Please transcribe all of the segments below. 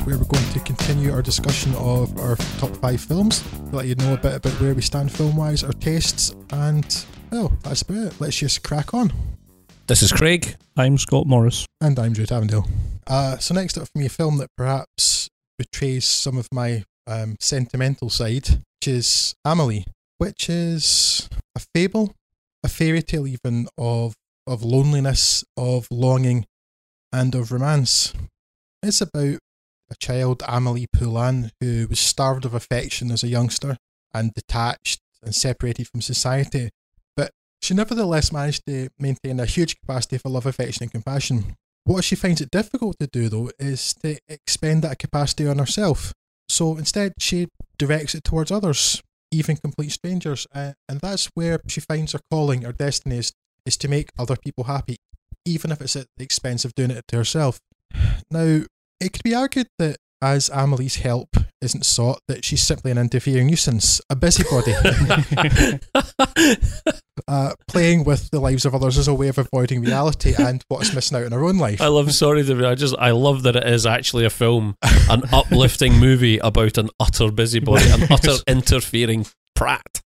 Film. Where we're going to continue our discussion of our top five films, let you know a bit about where we stand film wise, our tastes, and well, that's about it. Let's just crack on. This is Craig. I'm Scott Morris. And I'm Drew Avondale. Uh, so, next up for me, a film that perhaps betrays some of my um, sentimental side, which is Amelie, which is a fable, a fairy tale even of of loneliness, of longing, and of romance. It's about a child, Amelie Poulain, who was starved of affection as a youngster and detached and separated from society. But she nevertheless managed to maintain a huge capacity for love, affection, and compassion. What she finds it difficult to do, though, is to expend that capacity on herself. So instead, she directs it towards others, even complete strangers. And that's where she finds her calling, her destiny is, is to make other people happy, even if it's at the expense of doing it to herself. Now, it could be argued that as Amelie's help isn't sought, that she's simply an interfering nuisance, a busybody, uh, playing with the lives of others as a way of avoiding reality and what's missing out in her own life. I love. Sorry, to, I just I love that it is actually a film, an uplifting movie about an utter busybody, an utter interfering prat.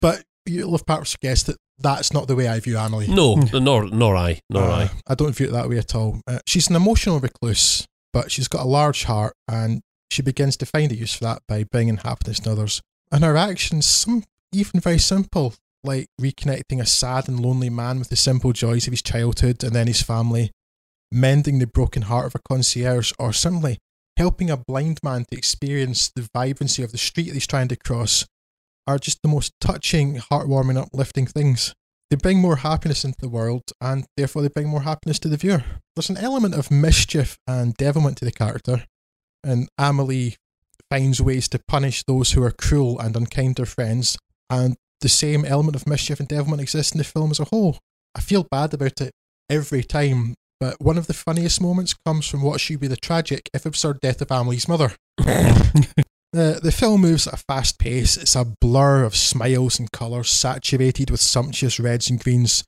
But you'll have perhaps guessed that that's not the way I view Amelie. No, nor nor I, nor Uh, I. I don't view it that way at all. Uh, she's an emotional recluse, but she's got a large heart and she begins to find a use for that by bringing happiness to others. And her actions, some even very simple, like reconnecting a sad and lonely man with the simple joys of his childhood and then his family, mending the broken heart of a concierge, or simply helping a blind man to experience the vibrancy of the street that he's trying to cross, are just the most touching, heartwarming, uplifting things. They bring more happiness into the world, and therefore they bring more happiness to the viewer. There's an element of mischief and devilment to the character, and Amelie finds ways to punish those who are cruel and unkind to her friends, and the same element of mischief and devilment exists in the film as a whole. I feel bad about it every time, but one of the funniest moments comes from what should be the tragic, if absurd, death of Amelie's mother. The, the film moves at a fast pace. It's a blur of smiles and colours, saturated with sumptuous reds and greens,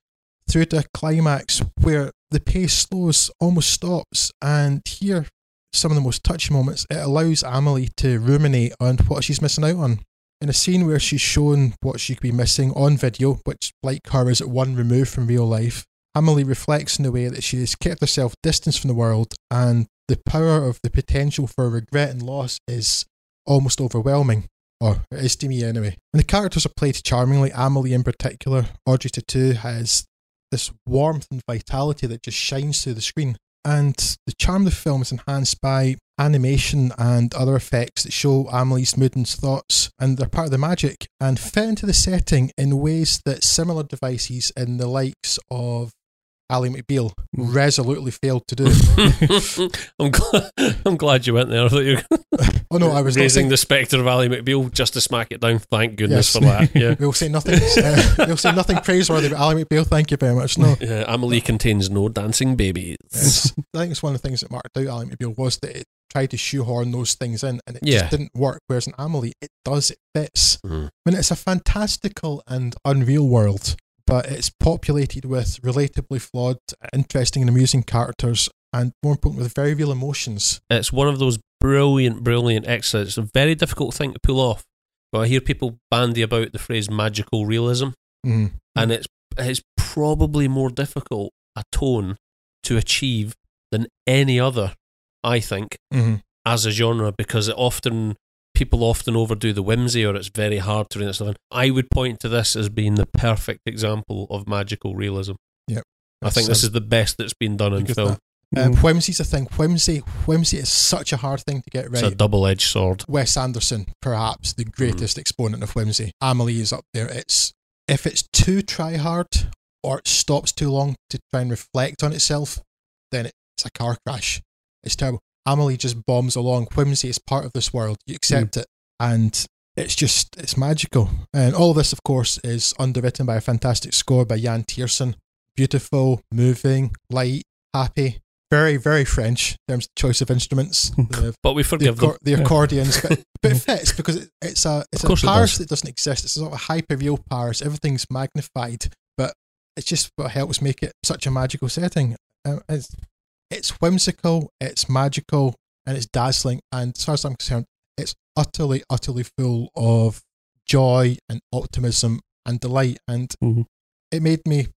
through to a climax where the pace slows, almost stops, and here, some of the most touching moments, it allows Amelie to ruminate on what she's missing out on. In a scene where she's shown what she could be missing on video, which, like her, is at one remove from real life, Amelie reflects in the way that she has kept herself distanced from the world, and the power of the potential for regret and loss is almost overwhelming. Or it is to me anyway. And the characters are played charmingly. Amelie in particular, Audrey Tautou has this warmth and vitality that just shines through the screen. And the charm of the film is enhanced by animation and other effects that show Amelie's mood and thoughts, and they're part of the magic and fit into the setting in ways that similar devices in the likes of Ally McBeal resolutely failed to do. I'm glad. I'm glad you went there. I thought you were oh no, I was raising saying the spectre of Ally McBeal just to smack it down. Thank goodness Yes. for that. Yeah. We'll say nothing. Uh, we'll say nothing praiseworthy about Ally McBeal. Thank you very much. No, Yeah, Amelie contains no dancing babies. it's, I think it's one of the things that marked out Ally McBeal was that it tried to shoehorn those things in, and it Yeah. just didn't work. Whereas in Amelie, it does. It fits. Mhm. I mean, it's a fantastical and unreal world, but it's populated with relatively flawed, interesting, and amusing characters, and more important, with very real emotions. It's one of those brilliant, brilliant extras. It's a very difficult thing to pull off. But I hear people bandy about the phrase magical realism, Mm. and it's it's probably more difficult a tone to achieve than any other. I think Mhm. as a genre because it often people often overdo the whimsy or it's very hard to read stuff. in. I would point to this as being the perfect example of magical realism. Yep. I think this is the best that's been done in film. that. Um, whimsy's a thing. Whimsy, whimsy is such a hard thing to get right. It's a double edged sword. Wes Anderson, perhaps the greatest exponent of whimsy. Amelie is up there. It's if it's too try hard or it stops too long to try and reflect on itself, then it's a car crash. It's terrible. Amelie just bombs along. Whimsy is part of this world. You accept it, and it's just it's magical. And all of this, of course, is underwritten by a fantastic score by Yann Tiersen. Beautiful, moving, light, happy. Very, very French in terms of choice of instruments. The But we the, forgive them. accor- the accordions, but, but it fits because it, it's a it's Of a course it Paris does. that doesn't exist. It's not a sort of hyper real Paris. Everything's magnified, but it's just what helps make it such a magical setting. Um, it's it's whimsical, it's magical, and it's dazzling. And as far as I'm concerned, it's utterly, utterly full of joy and optimism and delight. And mm-hmm. it made me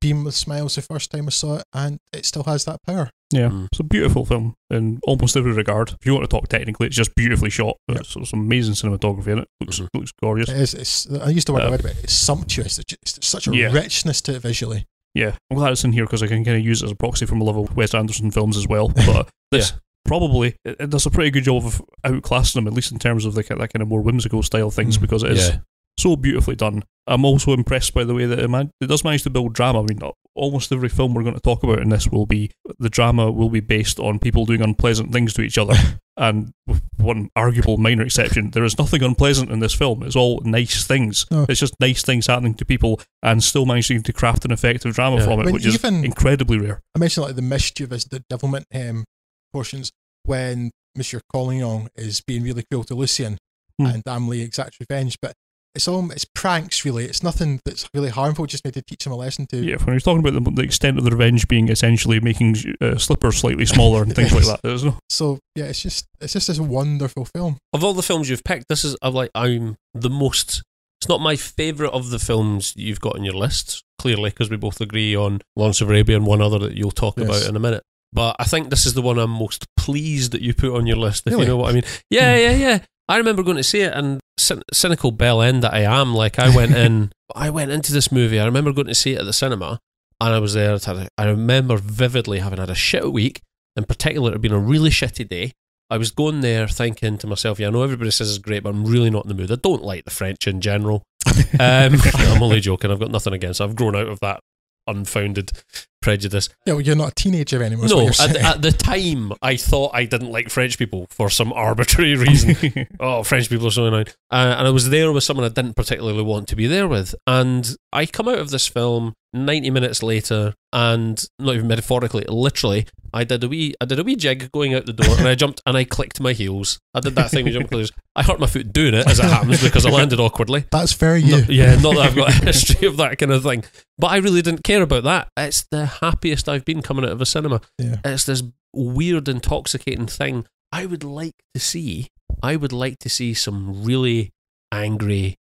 beam with smiles the first time I saw it, and it still has that power. Yeah, mm. it's a beautiful film in almost every regard. If you want to talk technically, it's just beautifully shot. Yep. It's, some amazing cinematography in it. Looks mm-hmm. looks gorgeous. It is. It's, I used to word uh, word, but it's sumptuous. It's, just, it's such a yeah. richness to it visually. Yeah, I'm glad it's in here because I can kind of use it as a proxy from a love of Wes Anderson films as well. But this yeah. probably it, it, does a pretty good job of outclassing them, at least in terms of the, that kind of more whimsical style things, mm. because it is yeah. So beautifully done. I'm also impressed by the way that it, man- it does manage to build drama. I mean, almost every film we're going to talk about in this will be the drama will be based on people doing unpleasant things to each other. and with one arguable minor exception, there is nothing unpleasant in this film. It's all nice things. Oh. It's just nice things happening to people and still managing to craft an effective drama yeah. from it, I mean, which is incredibly rare. I mentioned like the mischievous the devilment um, portions when Monsieur Collignon is being really cruel to Lucien mm. and Amelie exacts revenge, but it's all it's pranks really. It's nothing that's really harmful. Just need to teach him a lesson to. Yeah, when he's talking about the, the extent of the revenge being essentially making uh, slippers slightly smaller and things like that. No... So yeah, it's just it's just this wonderful film. Of all the films you've picked, this is I'm like I'm the most. It's not my favourite of the films you've got on your list, clearly, because we both agree on Lawrence of Arabia and one other that you'll talk yes. about in a minute. But I think this is the one I'm most pleased that you put on your list, if really? you know what I mean. Yeah, yeah, yeah. I remember going to see it, and cynical bell end that I am, like I went in, I went into this movie. I remember going to see it at the cinema, and I was there. I remember vividly having had a shit week. In particular, it had been a really shitty day. I was going there thinking to myself, yeah, I know everybody says it's great, but I'm really not in the mood. I don't like the French in general. Um, I'm only joking. I've got nothing against. I've grown out of that unfounded prejudice. Yeah, well, you're not a teenager anymore. No, at, at, the time, I thought I didn't like French people for some arbitrary reason. oh, French people are so annoying. Uh, and I was there with someone I didn't particularly want to be there with. And I come out of this film 90 minutes later, and not even metaphorically, literally, I did a wee, I did a wee jig going out the door, and I jumped and I clicked my heels. I did that thing with jump. I hurt my foot doing it, as it happens, because I landed awkwardly. That's very you. yeah, not that I've got a history of that kind of thing, but I really didn't care about that. It's the happiest I've been coming out of a cinema. Yeah. It's this weird, intoxicating thing. I would like to see. I would like to see some really angry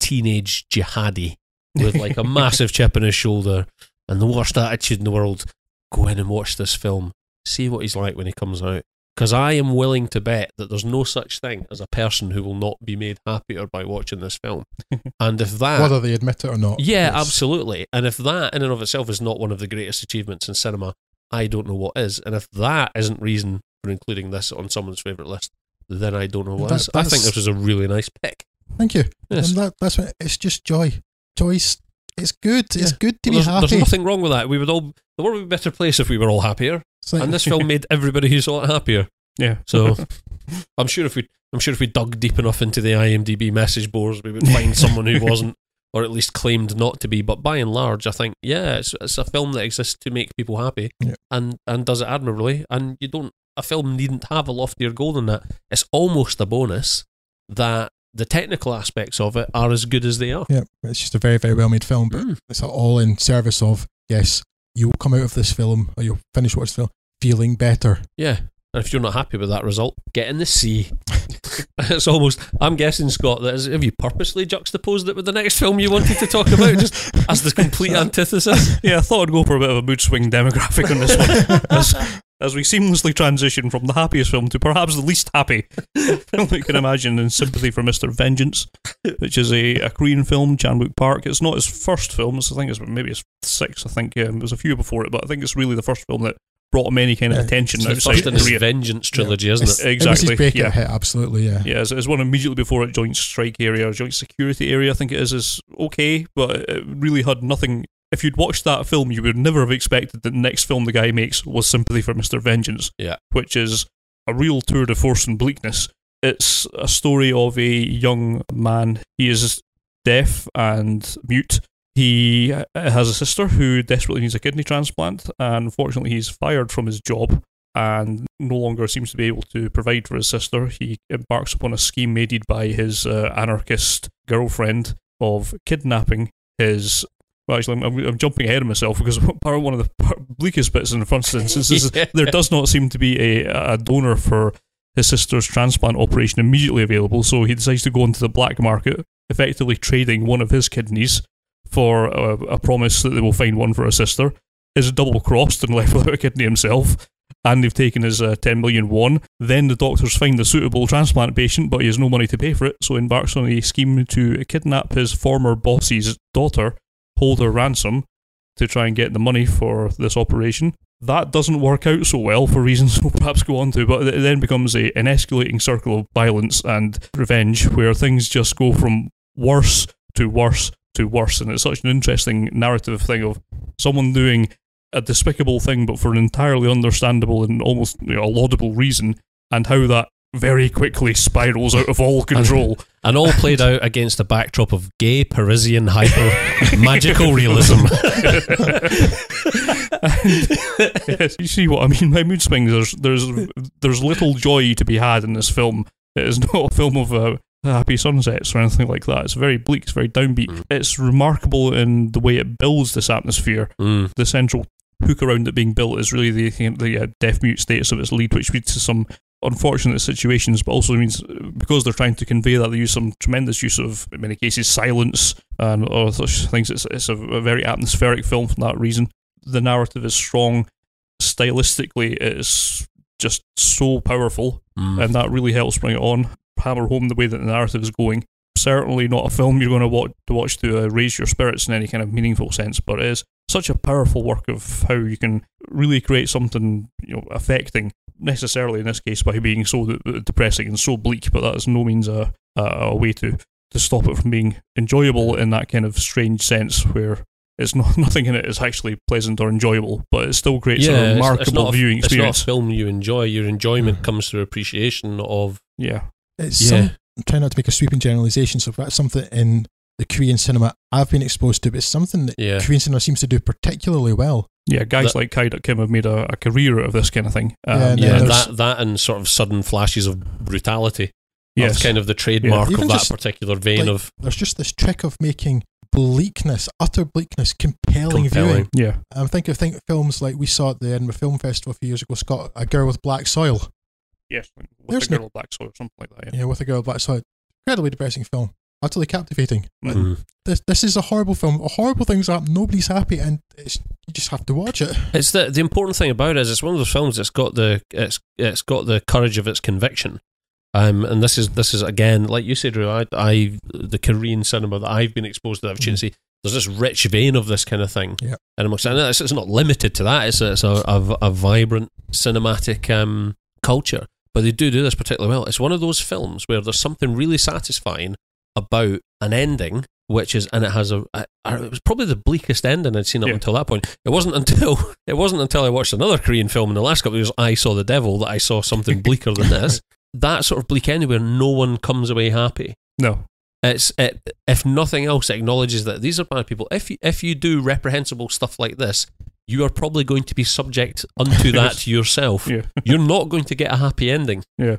teenage jihadi with like a massive chip on his shoulder and the worst attitude in the world, go in and watch this film. See what he's like when he comes out. Because I am willing to bet that there's no such thing as a person who will not be made happier by watching this film. and if that. Whether they admit it or not. Yeah, yes. absolutely. And if that in and of itself is not one of the greatest achievements in cinema, I don't know what is. And if that isn't reason for including this on someone's favourite list, then I don't know what that, is. I think this was a really nice pick. Thank you. Yes. And that, that's what, it's just joy choice. It's good. It's good to be there's, happy. There's nothing wrong with that. We would all the world would be a better place if we were all happier. Like, and this film made everybody who saw it happier. Yeah. So I'm sure if we I'm sure if we dug deep enough into the IMDb message boards, we would find someone who wasn't, or at least claimed not to be. But by and large, I think yeah, it's, it's a film that exists to make people happy, yeah. and and does it admirably. And you don't a film needn't have a loftier goal than that. It's almost a bonus that the technical aspects of it are as good as they are. Yeah, it's just a very, very well made film, but mm. it's all in service of, yes, you will come out of this film, or you'll finish watching the film feeling better. Yeah. And if you're not happy with that result, get in the sea. it's almost, I'm guessing, Scott, that is, have you purposely juxtaposed it with the next film you wanted to talk about, just as the complete antithesis? Yeah, I thought I'd go for a bit of a mood swing demographic on this one. as, as we seamlessly transition from the happiest film to perhaps the least happy film you can imagine in Sympathy for Mr. Vengeance, which is a, a Korean film, Chan-wook Park. It's not his first film, I think it's maybe his sixth, I think. Um, was a few before it, but I think it's really the first film that brought him any kind of yeah, attention it's outside first in his Vengeance trilogy, yeah. isn't it? Exactly. It yeah. Hit, absolutely, yeah. Yeah, it's, it's one immediately before it joint strike area, joint security area, I think it is, is okay, but it really had nothing if you'd watched that film, you would never have expected that the next film the guy makes was Sympathy for Mr. Vengeance. Yeah. Which is a real tour de force and bleakness. It's a story of a young man. He is deaf and mute. He has a sister who desperately needs a kidney transplant, and unfortunately, he's fired from his job and no longer seems to be able to provide for his sister. He embarks upon a scheme aided by his uh, anarchist girlfriend of kidnapping his Well, actually, I'm, I'm, jumping ahead of myself because part of one of the bleakest bits in the first instance is yeah. there does not seem to be a, a donor for his sister's transplant operation immediately available, so he decides to go into the black market, effectively trading one of his kidneys for a, a promise that they will find one for his sister. Is double crossed and left without a kidney himself, and they've taken his uh, 10 million won. Then the doctors find a suitable transplant patient, but he has no money to pay for it, so embarks on a scheme to kidnap his former boss's daughter, hold her ransom, to try and get the money for this operation. That doesn't work out so well for reasons we'll perhaps go on to, but it then becomes a, an escalating circle of violence and revenge where things just go from worse to worse to worse. And it's such an interesting narrative thing of someone doing a despicable thing, but for an entirely understandable and almost you know, laudable reason, and how that very quickly spirals out of all control. And, and, all played out against a backdrop of gay Parisian hyper magical realism. and, you see what I mean by mood swings. There's there's there's little joy to be had in this film. It is not a film of uh, happy sunsets or anything like that. It's very bleak. It's very downbeat. Mm. It's remarkable in the way it builds this atmosphere. Mm. The central hook around it being built is really the the uh, deaf mute status of its lead, which leads to some unfortunate situations, but also means because they're trying to convey that they use some tremendous use of, in many cases, silence and other such things. It's, it's a, a very atmospheric film for that reason. The narrative is strong. Stylistically, it's just so powerful, mm. and that really helps bring it on, hammer home the way that the narrative is going. Certainly not a film you're going to watch to, watch to uh, raise your spirits in any kind of meaningful sense, but it is such a powerful work of how you can really create something you know affecting necessarily in this case by being so depressing and so bleak, but that is no means a, a, a way to, to stop it from being enjoyable in that kind of strange sense where it's not nothing in it is actually pleasant or enjoyable, but it still creates yeah, a remarkable it's, it's viewing a, experience. It's not a film you enjoy. Your enjoyment mm. comes through appreciation of yeah. It's yeah. Some, I'm trying not to make a sweeping generalization, so that's something in the Korean cinema I've been exposed to, but it's something that yeah. Korean cinema seems to do particularly well. Yeah, guys that, like Kai Kim have made a, a, career out of this kind of thing. Um, yeah, yeah that that and sort of sudden flashes of brutality. Yes, That's kind of the trademark yeah. of that just, particular vein like, of. There's just this trick of making bleakness, utter bleakness, compelling, compelling. viewing. Yeah, I'm thinking of think films like we saw at the Edinburgh Film Festival a few years ago. Scott, a girl with black soil. Yes, with There's a girl no, with black soil or something like that. Yeah. yeah, with a girl with black soil. Incredibly depressing film utterly captivating. Mm-hmm. This this is a horrible film. A horrible things happen. Nobody's happy, and you just have to watch it. It's the the important thing about it is it's one of those films that's got the it's it's got the courage of its conviction. Um, and this is this is again, like you said, Drew. I, I the Korean cinema that I've been exposed to, the opportunity. Mm-hmm. There's this rich vein of this kind of thing, yeah. and I'm saying it's, it's not limited to that. It's a, it's a, a, a vibrant cinematic um, culture, but they do do this particularly well. It's one of those films where there's something really satisfying about an ending which is and it has a, a, it was probably the bleakest ending I'd seen up yeah. until that point. It wasn't until it wasn't until I watched another Korean film in the last couple of years, I saw the devil, that I saw something bleaker than this. That sort of bleak ending where no one comes away happy. No, it's it, if nothing else, it acknowledges that these are bad people. If you, if you do reprehensible stuff like this, you are probably going to be subject unto that yourself. Yeah. You're not going to get a happy ending. Yeah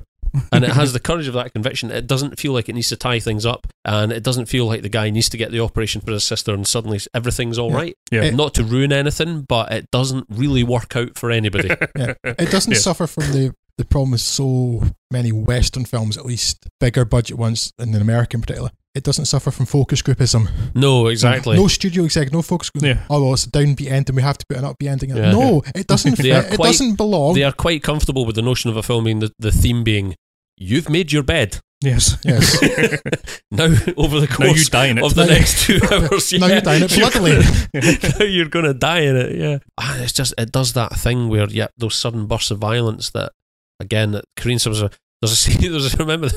and it has the courage of that conviction. It doesn't feel like it needs to tie things up, and it doesn't feel like the guy needs to get the operation for his sister, and suddenly everything's all yeah. right. yeah. Not to ruin anything, but it doesn't really work out for anybody. yeah. It doesn't yeah. suffer from the the problem with so many Western films, at least bigger budget ones, and in America in particular. It doesn't suffer from focus groupism. No, exactly. No, no studio exec, no focus group. Yeah. Oh, well, it's a downbeat ending. We have to put an upbeat ending. Yeah. No, it doesn't. fit. Quite, it doesn't belong. They are quite comfortable with the notion of a film being the, the theme being you've made your bed. Yes. Yes. now, over the course of the next two hours, yeah, now you're dying it bloodily. now you're going to die in it. Yeah. Ah, it's just it does that thing where yeah, those sudden bursts of violence that again that Korean subs are. There's a scene. There's a, remember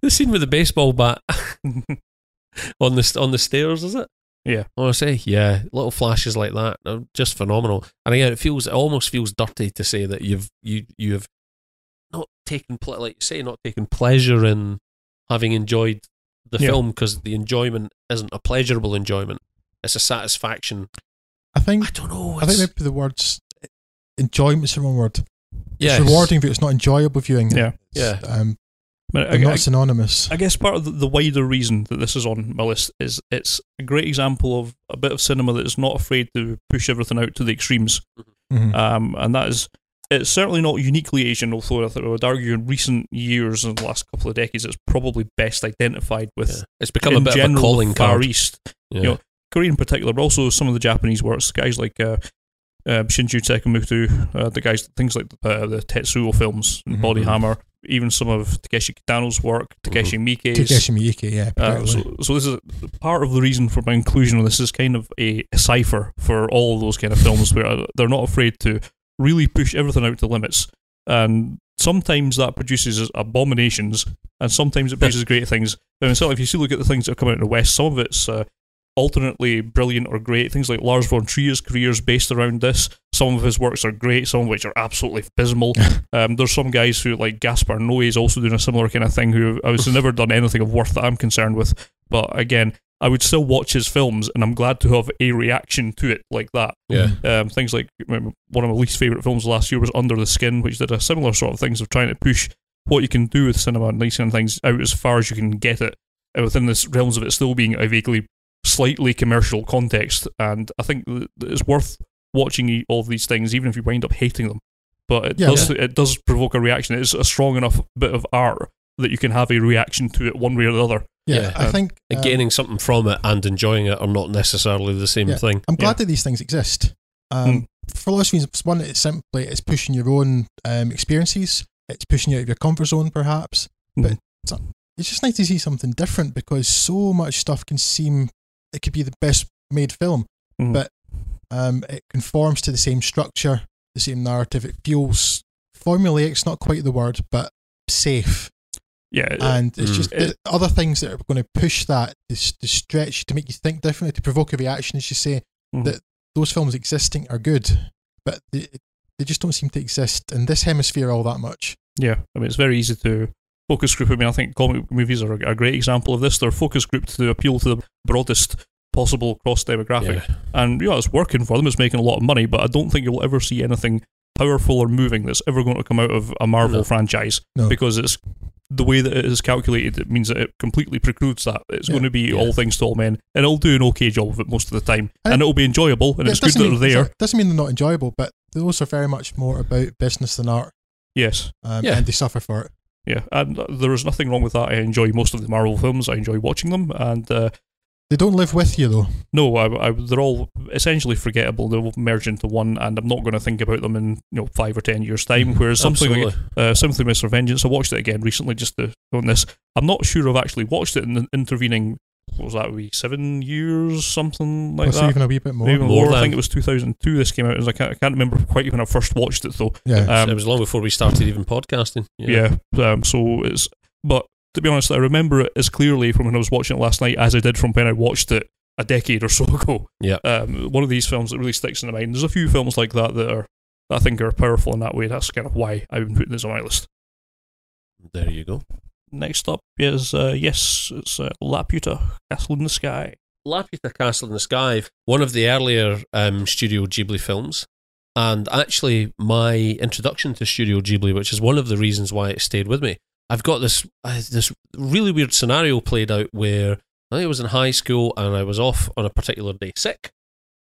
the, scene with the baseball bat on the on the stairs. Is it? Yeah. I want to say, yeah, little flashes like that are just phenomenal. And again, it feels it almost feels dirty to say that you've you you have not taking like you say, not taken pleasure in having enjoyed the yeah. film because the enjoyment isn't a pleasurable enjoyment; it's a satisfaction. I think I don't know. I think maybe the words enjoyment is the wrong word. Yeah, it's rewarding, but it's not enjoyable viewing. Yeah, yeah. Um, But They're I, not I, synonymous. I guess part of the, the, wider reason that this is on my list is it's a great example of a bit of cinema that is not afraid to push everything out to the extremes, mm-hmm. um, and that is it's certainly not uniquely Asian, although I would argue in recent years, and the last couple of decades, it's probably best identified with. Yeah. It's become a bit general, of a calling Far card. East. Yeah. You know, Korea in particular, but also some of the Japanese works, guys like uh, uh, Shinya Tsukamoto, uh, the guys, things like uh, the Tetsuo films, mm-hmm. Body Hammer, even some of Takeshi Kitano's work, Takeshi mm-hmm. Miike's. Takeshi Miike, yeah. Uh, so, so this is part of the reason for my inclusion on this is kind of a, a cipher for all those kind of films where they're not afraid to really push everything out to limits. And sometimes that produces abominations, and sometimes it produces great things. And so if you see look at the things that are coming out in the West, some of it's uh, alternately brilliant or great. Things like Lars von Trier's career is based around this. Some of his works are great, some of which are absolutely abysmal. um, there's some guys who, like Gaspar Noé, is also doing a similar kind of thing, who has never done anything of worth that I'm concerned with. But again, I would still watch his films, and I'm glad to have a reaction to it like that. Yeah. Um, things like one of my least favorite films last year was Under the Skin, which did a similar sort of things of trying to push what you can do with cinema and these kind of things out as far as you can get it within the realms of it still being a vaguely slightly commercial context. And I think it's worth watching all of these things, even if you wind up hating them. But it yeah, does yeah. it does provoke a reaction. It's a strong enough bit of art that you can have a reaction to it one way or the other. Yeah, yeah. I think um, gaining something from it and enjoying it are not necessarily the same thing. I'm glad that these things exist. Um, mm. For lots of reasons. One, it's simply it's pushing your own um, experiences. It's pushing you out of your comfort zone, perhaps. Mm. But it's, it's just nice to see something different because so much stuff can seem it could be the best made film, mm. but um, it conforms to the same structure, the same narrative. It feels formulaic. It's not quite the word, but safe. Yeah, and it's mm. just it, other things that are going to push that to, to stretch to make you think differently, to provoke a reaction, as you say. Mm. That those films existing are good, but they, they just don't seem to exist in this hemisphere all that much. Yeah, I mean it's very easy to focus group. I mean, I think comic movies are a, great example of this. They're focus grouped to appeal to the broadest possible cross demographic, yeah. and yeah, it's working for them. It's making a lot of money, but I don't think you'll ever see anything powerful or moving that's ever going to come out of a Marvel no. franchise no. because it's the way that it is calculated. It means that it completely precludes that. It's yeah. going to be yeah. all things to all men, and it'll do an okay job of it most of the time, and, and it'll be enjoyable, and it's good that they're there. Doesn't mean they're not enjoyable, but those are very much more about business than art. Yes, um, yeah. and they suffer for it. Yeah, and there is nothing wrong with that. I enjoy most of the Marvel films. I enjoy watching them, and uh, they don't live with you though. No, I, I, they're all essentially forgettable. They'll merge into one, and I'm not going to think about them in you know five or ten years' time. Mm-hmm. Whereas something Absolutely. like uh, Sympathy Mr. Vengeance, I watched it again recently just to on this. I'm not sure I've actually watched it in the intervening what was that, wee seven years, something like that. even a wee bit more. Even more. more I think it was 2002 this came out. I can't, I can't remember quite when I first watched it, though. Yeah. Um, it was long before we started even podcasting. Yeah. yeah um, so it's, but to be honest, I remember it as clearly from when I was watching it last night as I did from when I watched it a decade or so ago. Yeah. Um, one of these films that really sticks in the mind. There's a few films like that that are, that I think are powerful in that way. That's kind of why I've been putting this on my list. There you go next up is uh, yes, it's uh, Laputa Castle in the Sky. Laputa Castle in the Sky, one of the earlier um, Studio Ghibli films, and actually my introduction to Studio Ghibli, which is one of the reasons why it stayed with me. I've got this uh, this really weird scenario played out where I think I was in high school and I was off on a particular day sick.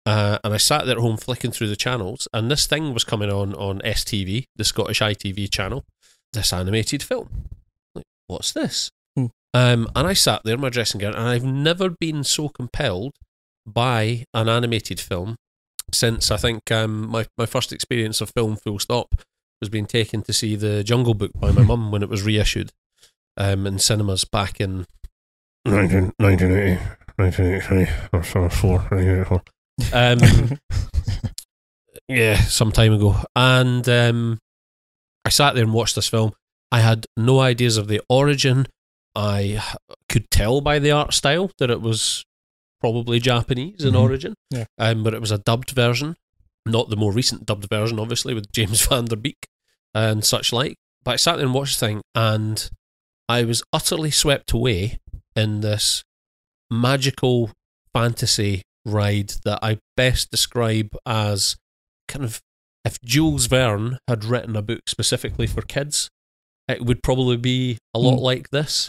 Uh, and I sat there at home flicking through the channels, and this thing was coming on on STV, the Scottish ITV channel, this animated film what's this? Hmm. Um, and I sat there in my dressing gown, and I've never been so compelled by an animated film since I think um, my, my first experience of film, full stop, was being taken to see The Jungle Book by my mum when it was reissued um, in cinemas back in 19, 1980, 1983, or 4, 1984. Um, yeah, some time ago. And um, I sat there and watched this film, I had no ideas of the origin. I could tell by the art style that it was probably Japanese in mm-hmm. origin, yeah. um, but it was a dubbed version, not the more recent dubbed version, obviously, with James Van Der Beek and such like. But I sat there and watched the thing, and I was utterly swept away in this magical fantasy ride that I best describe as kind of if Jules Verne had written a book specifically for kids it would probably be a lot mm. like this.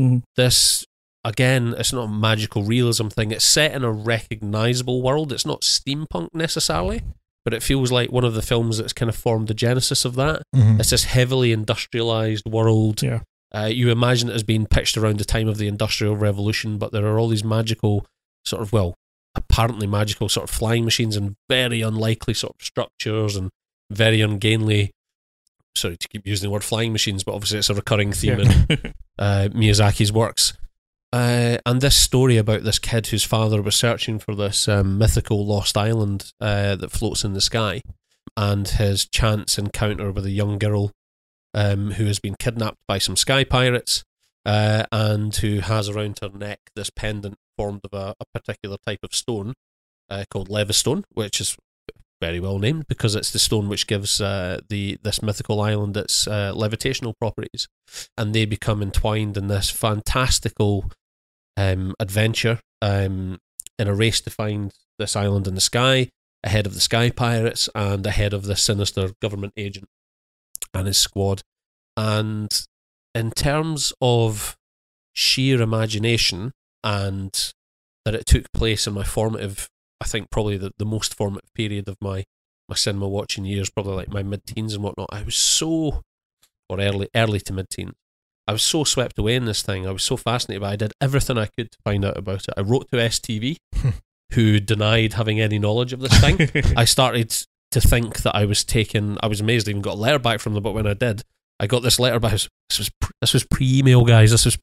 Mm. This again, it's not a magical realism thing. It's set in a recognizable world. It's not steampunk necessarily, but it feels like one of the films that's kind of formed the genesis of that. Mm-hmm. It's this heavily industrialized world. Yeah. Uh, you imagine it as being pitched around the time of the Industrial Revolution, but there are all these magical, sort of, well, apparently magical sort of flying machines and very unlikely sort of structures and very ungainly. Sorry to keep using the word flying machines, but obviously it's a recurring theme yeah. in uh, Miyazaki's works. Uh, and this story about this kid whose father was searching for this um, mythical lost island uh, that floats in the sky, and his chance encounter with a young girl um, who has been kidnapped by some sky pirates, uh, and who has around her neck this pendant formed of a, a particular type of stone uh, called Levistone, which is very well named because it's the stone which gives uh, the this mythical island its uh, levitational properties, and they become entwined in this fantastical um, adventure um, in a race to find this island in the sky ahead of the sky pirates and ahead of the sinister government agent and his squad. And in terms of sheer imagination and that it took place in my formative I think probably the, the most formative period of my my cinema watching years, probably like my mid teens and whatnot. I was so or early early to mid teens. I was so swept away in this thing. I was so fascinated by it. I did everything I could to find out about it. I wrote to STV, who denied having any knowledge of this thing. I started to think that I was taken. I was amazed I even got a letter back from them, but when I did, I got this letter back. This was this was pre-email, guys. This was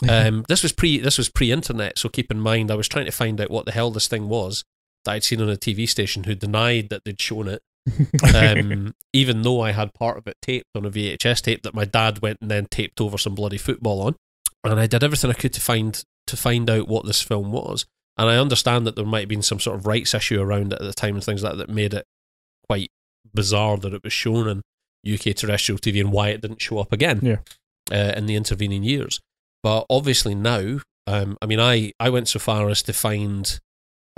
Um, this was pre this was pre-internet, so keep in mind I was trying to find out what the hell this thing was that I'd seen on a TV station who denied that they'd shown it. um, even though I had part of it taped on a VHS tape that my dad went and then taped over some bloody football on, and I did everything I could to find to find out what this film was. And I understand that there might have been some sort of rights issue around it at the time and things like that that made it quite bizarre that it was shown on UK terrestrial TV and why it didn't show up again yeah. uh, in the intervening years. But obviously now, um, I mean, I, I went so far as to find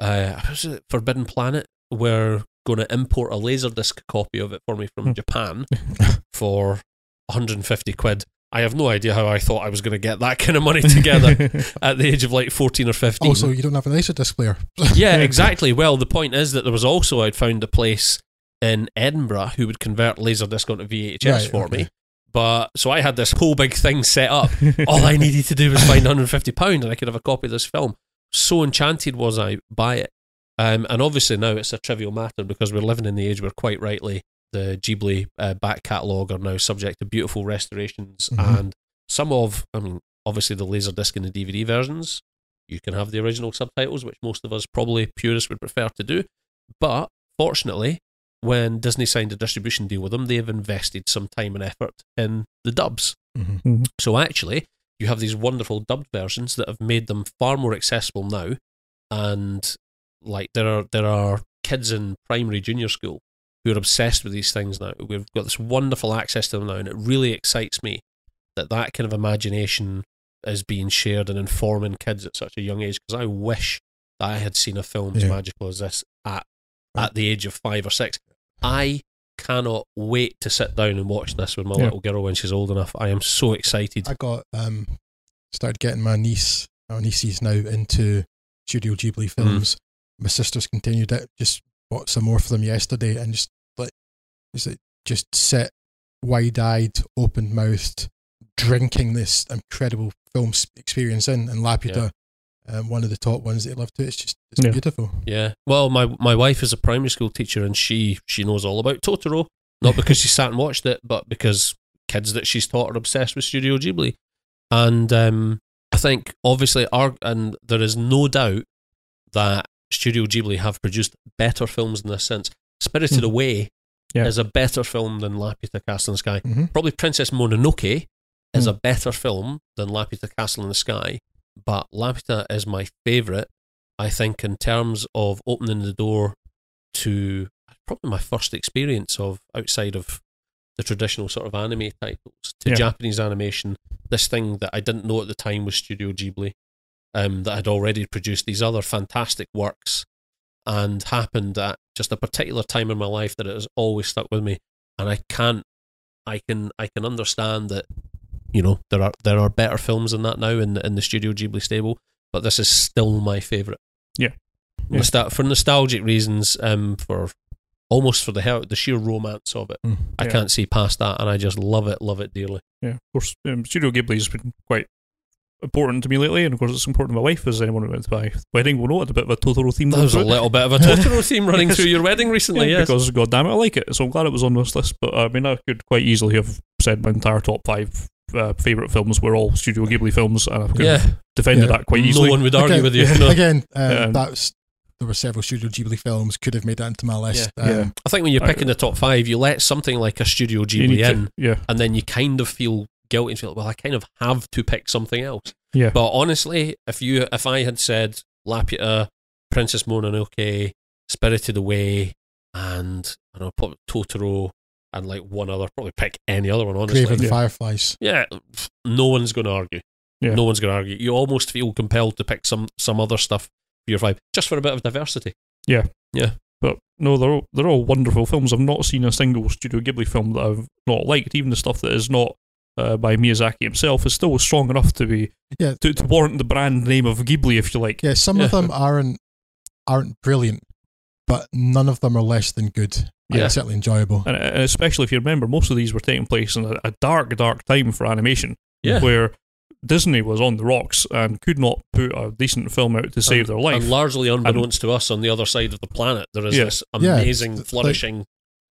uh, Forbidden Planet? We're going to import a laserdisc copy of it for me from hmm. Japan for 150 quid. I have no idea how I thought I was going to get that kind of money together at the age of like 14 or 15. Also, you don't have a laserdisc player. yeah, exactly. Well, the point is that there was also, I'd found a place in Edinburgh who would convert laserdisc onto VHS right, for okay. me. But so I had this whole big thing set up. All I needed to do was find 150 pound, and I could have a copy of this film. So enchanted was I by it. Um, and obviously now it's a trivial matter because we're living in the age where quite rightly the Ghibli uh, back catalogue are now subject to beautiful restorations mm-hmm. and some of, I mean, obviously the Laserdisc and the DVD versions, you can have the original subtitles, which most of us probably purists would prefer to do. But fortunately, when Disney signed a distribution deal with them, they have invested some time and effort in the dubs. Mm-hmm. mm-hmm. So actually, you have these wonderful dubbed versions that have made them far more accessible now. And like there are there are kids in primary junior school who are obsessed with these things now. We've got this wonderful access to them now, and it really excites me that that kind of imagination is being shared and informing kids at such a young age. Because I wish that I had seen a film as magical as this at at the age of five or six. I cannot wait to sit down and watch this with my yeah. little girl when she's old enough. I am so excited. I got um started getting my niece, our nieces now into Studio Ghibli mm. films. Mm. My sisters continued it. Just bought some more for them yesterday, and just like, just like, just sit wide eyed, open mouthed, drinking this incredible film experience in. And Laputa um, one of the top ones that you love to. It's just it's yeah. beautiful. Yeah. Well, my my wife is a primary school teacher, and she she knows all about Totoro. Not because she sat and watched it, but because kids that she's taught are obsessed with Studio Ghibli. And um, I think obviously, our, and there is no doubt that Studio Ghibli have produced better films in this sense. Spirited mm. Away yeah. is a better film than Laputa Castle in the Sky. Mm-hmm. Probably Princess Mononoke is mm. a better film than Laputa Castle in the Sky but Laputa is my favourite. I think in terms of opening the door to probably my first experience of outside of the traditional sort of anime titles to yeah. Japanese animation. This thing that I didn't know at the time was Studio Ghibli, um, that had already produced these other fantastic works, and happened at just a particular time in my life that it has always stuck with me, and I can't I can I can understand that you know there are there are better films than that now in in the Studio Ghibli stable, but this is still my favorite. Yeah, yeah. Nostal- for nostalgic reasons, um, for almost for the the sheer romance of it, mm. I can't see past that, and I just love it, love it dearly. Yeah, of course, um, Studio Ghibli has been quite important to me lately, and of course it's important to my wife. As anyone who went to my wedding will know, it's a bit of a Totoro theme. There was a little bit of a Totoro theme running through your wedding recently, yeah, yes. Because god damn it, I like it. So I'm glad it was on this list. But I mean, I could quite easily have said my entire top five uh, favorite films were all Studio Ghibli films, and I could yeah. have defended yeah. that quite easily. No one would argue again, with you. Yeah. No. Again, um, that's there were several Studio Ghibli films could have made that into my list. Yeah. Um, yeah. I think when you're picking I, the top five, you let something like a Studio Ghibli in, to, yeah. and then you kind of feel guilty and feel like, well, I kind of have to pick something else. Yeah. But honestly, if you if I had said Laputa, Princess Mononoke, Spirited Away, and I don't know, Totoro, and like one other, probably pick any other one. Honestly, Craven yeah. Fireflies. Yeah, no one's going to argue. Yeah. No one's going to argue. You almost feel compelled to pick some some other stuff for your five, just for a bit of diversity. Yeah, yeah. But no, they're all, they're all wonderful films. I've not seen a single Studio Ghibli film that I've not liked. Even the stuff that is not uh, by Miyazaki himself is still strong enough to be yeah to, to warrant the brand name of Ghibli, if you like. Yeah, some yeah. of them aren't aren't brilliant, but none of them are less than good. Yeah, certainly enjoyable. And, and, especially if you remember, most of these were taking place in a, a dark, dark time for animation. Yeah. where Disney was on the rocks and could not put a decent film out to save and, their life. And largely unbeknownst and, to us, on the other side of the planet, there is yeah. this amazing, yeah, flourishing.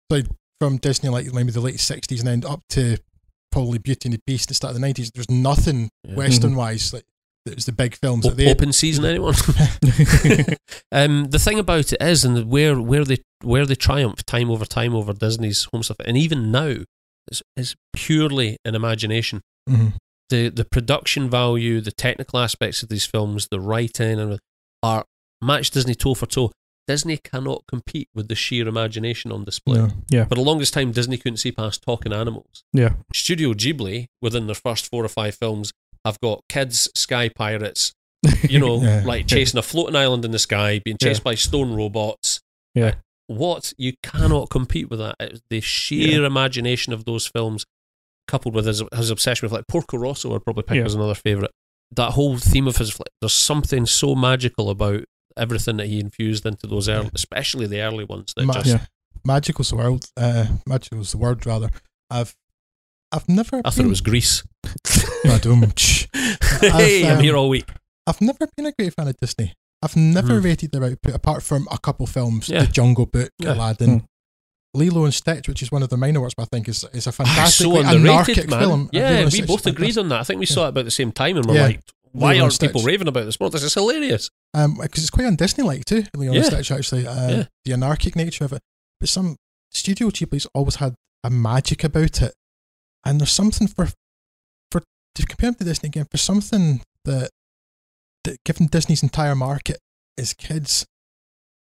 Like, like, from Disney, like maybe the late '60s and then up to probably Beauty and the Beast, the start of the '90s. There's nothing yeah. Western mm-hmm. wise like it was the big films. O- the open season, anyone? um, the thing about it is, and where where they where they triumph time over time over Disney's home stuff, and even now, is, is purely an imagination. Mm-hmm the the production value, the technical aspects of these films, the writing, and are match Disney toe for toe. Disney cannot compete with the sheer imagination on display. Yeah. yeah. For the longest time, Disney couldn't see past talking animals. Yeah. Studio Ghibli, within their first four or five films, have got kids, sky pirates, you know, yeah. like chasing a floating island in the sky, being chased yeah. by stone robots. Yeah. What? You cannot compete with that. It's the sheer imagination of those films coupled with his, his obsession with like Porco Rosso, I'd probably pick yeah. as another favourite. That whole theme of his, like, there's something so magical about everything that he infused into those early, especially the early ones. That Ma- just yeah. magical's the world. Uh, magical's the word rather. I've I've never. I been, thought it was Greece. hey, um, I'm here all week. I've never been a great fan of Disney. I've never mm. rated their output apart from a couple films, yeah. The Jungle Book, yeah. Aladdin, mm. Lilo and Stitch, which is one of the minor works, but I think is is a fantastic, so anarchic man. film. Yeah, we both agreed on that. I think we yeah. saw it about the same time, and we're yeah. like, "Why Lilo aren't people raving about this more? This is hilarious." Um, because it's quite un Disney-like too, Lilo yeah. and Stitch. Actually, uh, yeah. the anarchic nature of it, but some Studio Ghibli's always had a magic about it, and there's something for for to compare them to Disney again for something that that given Disney's entire market is kids,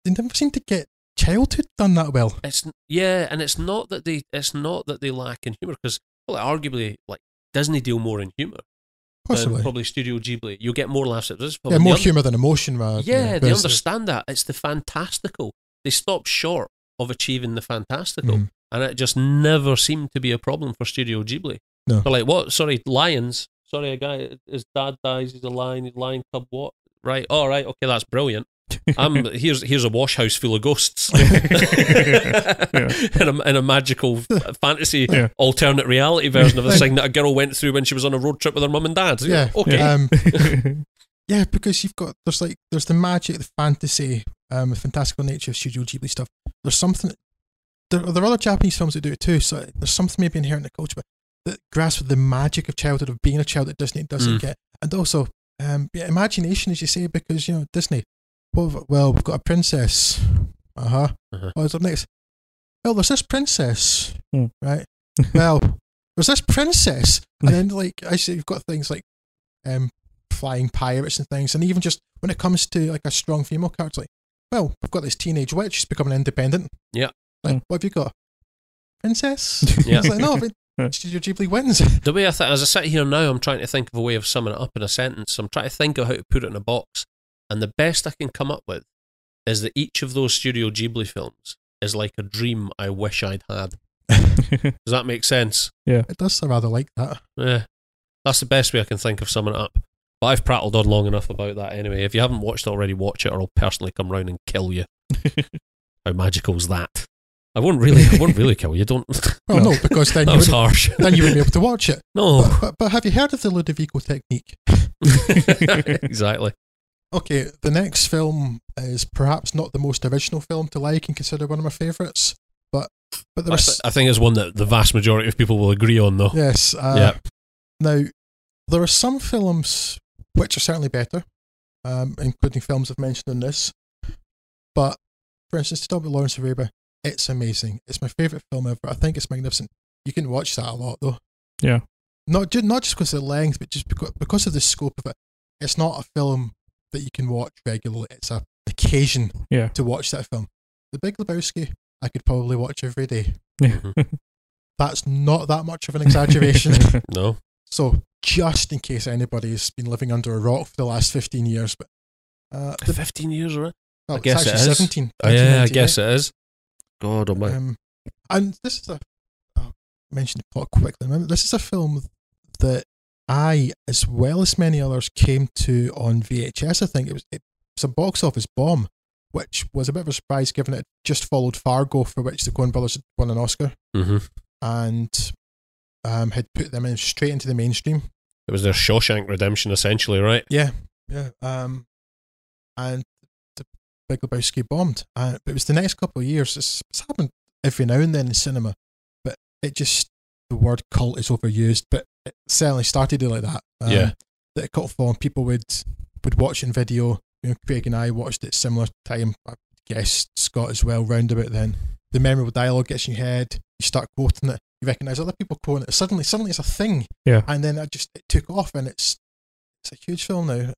they never seem to get childhood done that well. It's yeah, and it's not that they it's not that they lack in humor because well, arguably like Disney deal more in humor. Possibly. probably Studio Ghibli. You'll get more laughs at this. Yeah, more humour than emotion, rather. Yeah, they understand that. It's the fantastical. They stop short of achieving the fantastical, mm. And it just never seemed to be a problem for Studio Ghibli. No. They're like, what? Sorry, lions. Sorry, a guy, his dad dies. He's a lion. He's a lion cub. What? Right. All right. Okay, that's brilliant. I'm here's here's a wash house full of ghosts yeah. and, a, and a magical fantasy yeah. alternate reality version of the thing that a girl went through when she was on a road trip with her mum and dad. Yeah, okay. Um, yeah, because you've got there's like there's the magic, the fantasy, um, the fantastical nature of Studio Ghibli stuff. There's something. There, there are other Japanese films that do it too. So there's something maybe inherent in the culture, but that grasps the magic of childhood of being a child that Disney doesn't mm. get, and also um, yeah, imagination, as you say, because you know Disney well, well, we've got a princess. Uh-huh. uh-huh. What's up next? Well, there's this princess, hmm. right? well, there's this princess, and then like I say, you've got things like um, flying pirates and things, and even just when it comes to like a strong female character, like, well, we've got this teenage witch, she's becoming independent. Yeah. Like, mm. what have you got? Princess? Yeah. it's like, no, Studio Ghibli wins. The way I think, as I sit here now, I'm trying to think of a way of summing it up in a sentence. I'm trying to think of how to put it in a box. And the best I can come up with is that each of those Studio Ghibli films is like a dream I wish I'd had. Does that make sense? Yeah. It does sound rather like that. Yeah. That's the best way I can think of summing it up. But I've prattled on long enough about that anyway. If you haven't watched it already, watch it or I'll personally come round and kill you. How magical is that? I won't really I won't really kill you, don't Well, no, because then that you, was wouldn't, harsh. then you wouldn't be able to watch it. No. But, but, but have you heard of the Ludovico technique? exactly. Okay, the next film is perhaps not the most original film to like and consider one of my favourites, but but I, there's th- I think it's one that the vast majority of people will agree on though. yes, uh, Yeah. Now there are some films which are certainly better, um, including films I've mentioned in this. But for instance, to talk about Lawrence of Arabia, it's amazing. It's my favourite film ever. I think it's magnificent. You can watch that a lot though. Yeah. Not just not just because of the length, but just because because of the scope of it. It's not a film that you can watch regularly. It's a occasion Yeah. to watch that film. The Big Lebowski, I could probably watch every day. Yeah. That's not that much of an exaggeration. No. so, just in case anybody's been living under a rock for the last 15 years, but uh, the, 15 years, right? well, I guess it's it actually is. 17. Oh, yeah, I 1998. guess it is. God almighty. Um, and this is a, I'll mention the plot quickly. This is a film that I, as well as many others, came to on VHS. I think it was a box office bomb, which was a bit of a surprise given it just followed Fargo, for which the Coen Brothers had won an Oscar, hmm and um, had put them in straight into the mainstream. It was their Shawshank Redemption, essentially, right? Yeah, yeah. Um, and Big Lebowski bombed. Uh, but it was the next couple of years. It's, it's happened every now and then in cinema, but it just the word cult is overused. But it certainly started it like that. Um, Yeah. That it caught form. People would would watch in video. You know, Craig and I watched it similar time. I guess Scott as well. Round about then, the memorable dialogue gets in your head. You start quoting it. You recognise other people quoting it. Suddenly, suddenly it's a thing. Yeah. And then it just it took off, and it's it's a huge film now.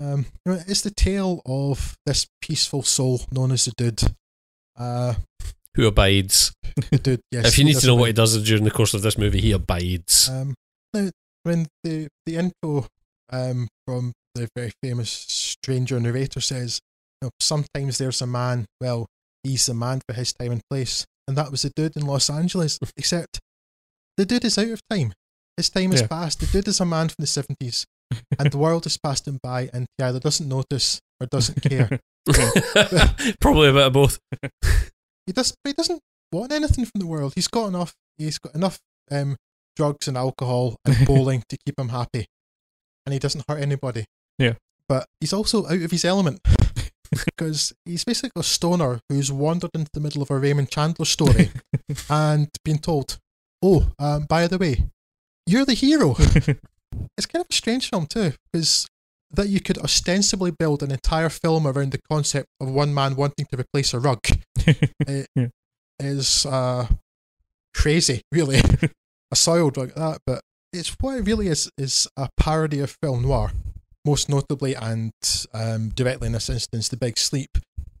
Um, it's the tale of this peaceful soul known as the Dude. Uh, Who abides? the Dude. Yes. if you need to know what he does during the course of this movie, he abides. Um, now, when the the intro um from the very famous stranger narrator says, you know, sometimes there's a man. Well, he's the man for his time and place, and that was the Dude in Los Angeles. except the Dude is out of time. His time has Yeah. past. The Dude is a man from the seventies, and the world has passed him by, and he either doesn't notice or doesn't care. Probably a bit of both. he does but he doesn't want anything from the world. He's got enough he's got enough um drugs and alcohol and bowling to keep him happy. And he doesn't hurt anybody. Yeah. But he's also out of his element. because he's basically a stoner who's wandered into the middle of a Raymond Chandler story and been told, Oh, um, by the way, you're the hero. It's kind of a strange film too, because that you could ostensibly build an entire film around the concept of one man wanting to replace a rug it Yeah. is uh, crazy, really. a soiled like that, but it's what it really is is a parody of film noir, most notably and um, directly in this instance, The Big Sleep.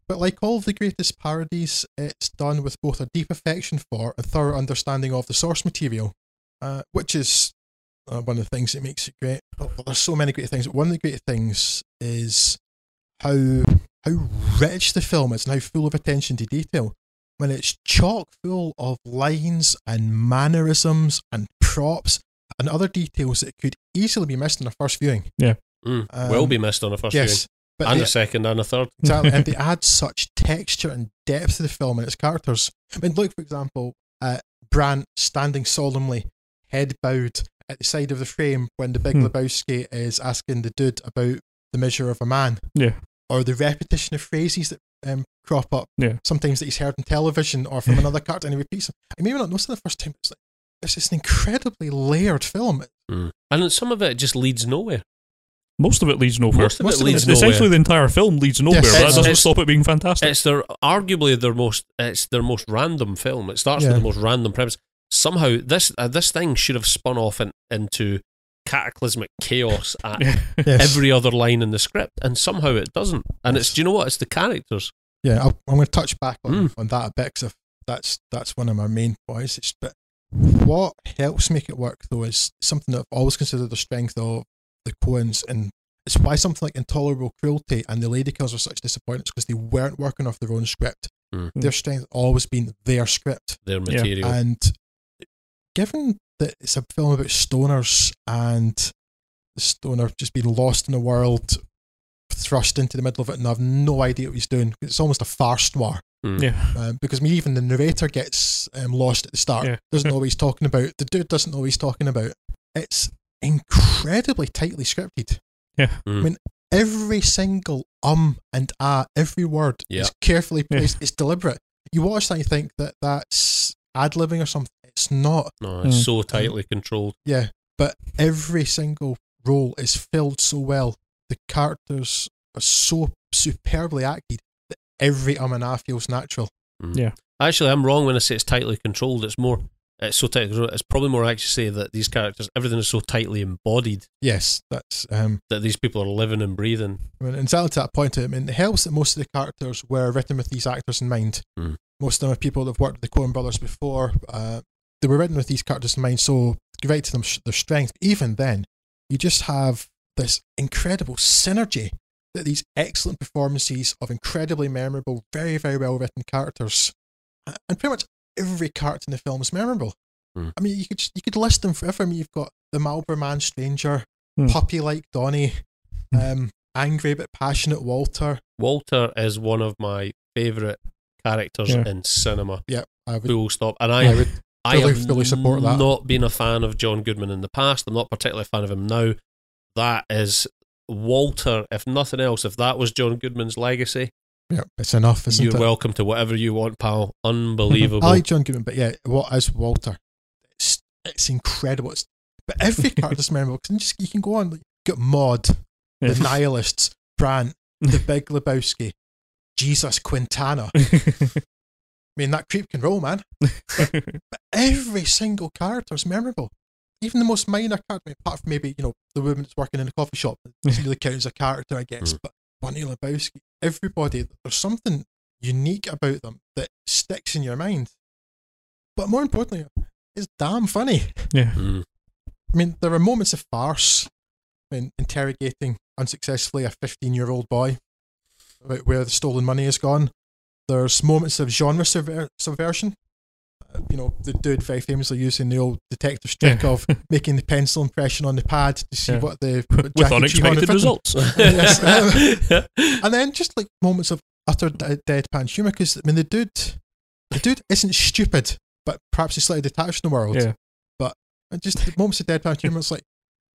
But like all of the greatest parodies, it's done with both a deep affection for and thorough understanding of the source material, uh, which is uh, one of the things that makes it great. Well, there's so many great things. but One of the great things is how how rich the film is and how full of attention to detail. When it's chock full of lines and mannerisms and props and other details that could easily be missed in a first viewing. Mm, Um, will be missed on a first yes, but viewing. And they- a second and a third. Exactly, and they add such texture and depth to the film and its characters. I mean, look, for example, at Brandt standing solemnly, head bowed at the side of the frame when the Big Hmm. Lebowski is asking the dude about the measure of a man, yeah. or the repetition of phrases that um, crop up. Yeah. Sometimes that he's heard on television or from another character, and he repeats them. I maybe not notice it the first time. It's like it's just an incredibly layered film. Mm. And some of it just leads nowhere. Most of it leads nowhere. Most of Most it of it leads is Essentially, the entire film leads nowhere, Yes. but that doesn't stop it being fantastic. It's their arguably their most it's their most random film. It starts Yeah. with the most random premise. Somehow this uh, this thing should have spun off in, into cataclysmic chaos at Yes. every other line in the script, and somehow it doesn't. And it's do you know what? It's the characters. Yeah, I'll, I'm going to touch back on, Mm. on that a bit because that's that's one of my main points. It's, but what helps make it work though is something that I've always considered the strength of the Coens, and it's why something like Intolerable Cruelty and The Lady Killers are such disappointments because they weren't working off their own script. Mm. Their strength always been their script, their material. Yeah. And given that it's a film about stoners and the stoner just being lost in the world, thrust into the middle of it, and I have no idea what he's doing, it's almost a farce noir. Mm. Yeah. Um, because I mean, even the narrator gets um, lost at the start. Yeah. Doesn't know what he's talking about. The dude doesn't know what he's talking about. It's incredibly tightly scripted. Yeah. Mm. I mean, every single um and ah, every word yeah. is carefully placed. Yeah. It's deliberate. You watch that and you think that that's ad libbing or something. It's not. No, it's mm. so tightly controlled. Yeah, but every single role is filled so well. The characters are so superbly acted that every um and ah feels natural. Mm. Yeah. Actually, I'm wrong when I say it's tightly controlled. It's more it's so tight. It's probably more accurate to say that these characters, everything is so tightly embodied. Yes, that's um, that these people are living and breathing. I mean, exactly to that point, I mean, it helps that most of the characters were written with these actors in mind. Mm. Most of them are people that have worked with the Coen Brothers before. Uh, they were written with these characters in mind, so give right to them their strength. Even then, you just have this incredible synergy that these excellent performances of incredibly memorable, very very well written characters, and pretty much every character in the film is memorable. Mm. I mean, you could you could list them forever. I mean, you've got the Marlboro Man Stranger, mm. puppy like Donnie, hmm. um, angry but passionate Walter. Walter is one of my favourite characters yeah. in cinema. Yeah, I would. Full stop. And I, I would I fully, have fully support that. Not been a fan of John Goodman in the past. I'm not particularly a fan of him now. That is Walter. If nothing else, if that was John Goodman's legacy, yeah, it's enough, isn't You're it? welcome to whatever you want, pal. Unbelievable. I like John Goodman, but yeah, what is Walter? It's it's incredible. It's, but every character's memorable because just you can go on. Like, got Maud, the Nihilists, Brandt, the Big Lebowski, Jesus Quintana. I mean, that creep can roll, man. but every single character is memorable. Even the most minor character, apart from maybe you know the woman that's working in the coffee shop, doesn't really count as a character, I guess. Mm. But Bunny Lebowski, everybody, there's something unique about them that sticks in your mind. But more importantly, it's damn funny. Yeah. Mm. I mean, there are moments of farce when interrogating unsuccessfully a 15 year old boy about where the stolen money has gone. There's moments of genre subver- subversion uh, you know, the dude very famously using the old detective trick yeah. of making the pencil impression on the pad to see yeah. what the what with unexpected results. yes, and then just like moments of utter deadpan humor because I mean the dude, the dude isn't stupid, but perhaps he's slightly detached from the world. Yeah. But uh, just the moments of deadpan humor, it's like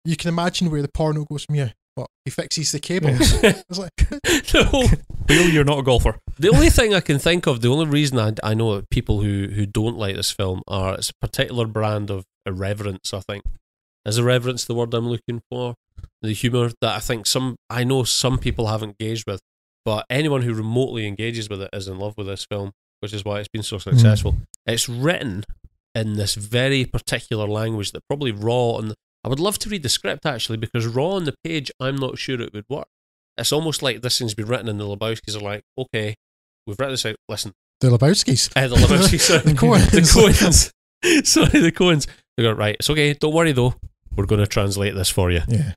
you can imagine where the porno goes from here. What he fixes the cables. it's like no, Bill, you're not a golfer. The only thing I can think of, the only reason I, I know people who who don't like this film are it's a particular brand of irreverence. I think is irreverence the word I'm looking for. The humor that I think some I know some people haven't engaged with, but anyone who remotely engages with it is in love with this film, which is why it's been so successful. Mm. It's written in this very particular language that probably raw and I would love to read the script actually because raw on the page, I'm not sure it would work. It's almost like this thing's been written and the Lebowskis are like, okay, we've written this out. Listen, the Lebowskis, uh, the Lebowskis, sorry, the Coens, the Coens, sorry, the Coens. They go right. It's okay. Don't worry though. We're going to translate this for you. Yeah.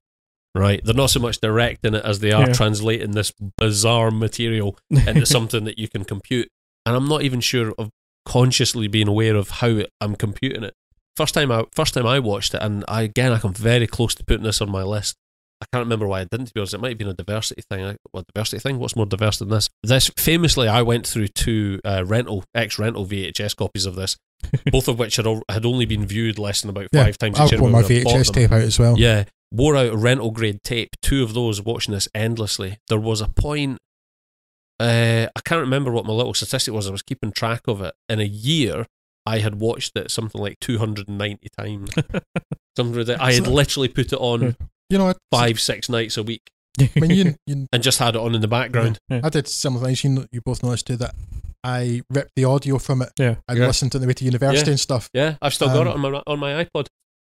Right. They're not so much directing it as they are yeah. translating this bizarre material into something that you can compute. And I'm not even sure of consciously being aware of how I'm computing it. First time I first time I watched it, and I, again I come very close to putting this on my list. I can't remember why I didn't. To be honest, it might have been a diversity thing. What diversity thing? What's more diverse than this? This famously, I went through two uh, rental ex rental VHS copies of this, both of which had had only been viewed less than about yeah, five times. I've got my VHS tape out as well. Yeah, wore out a rental grade tape. Two of those watching this endlessly. There was a point. Uh, I can't remember what my little statistic was. I was keeping track of it. In a year, I had watched it something like 290 times. something that I had literally put it on you know, five, six nights a week. I mean, you, you, and just had it on in the background. Yeah. I did similar things. You, you both noticed too that I ripped the audio from it. Yeah, and yeah. listened to the way to university yeah. and stuff. Yeah, I've still um, got it on my on my iPod.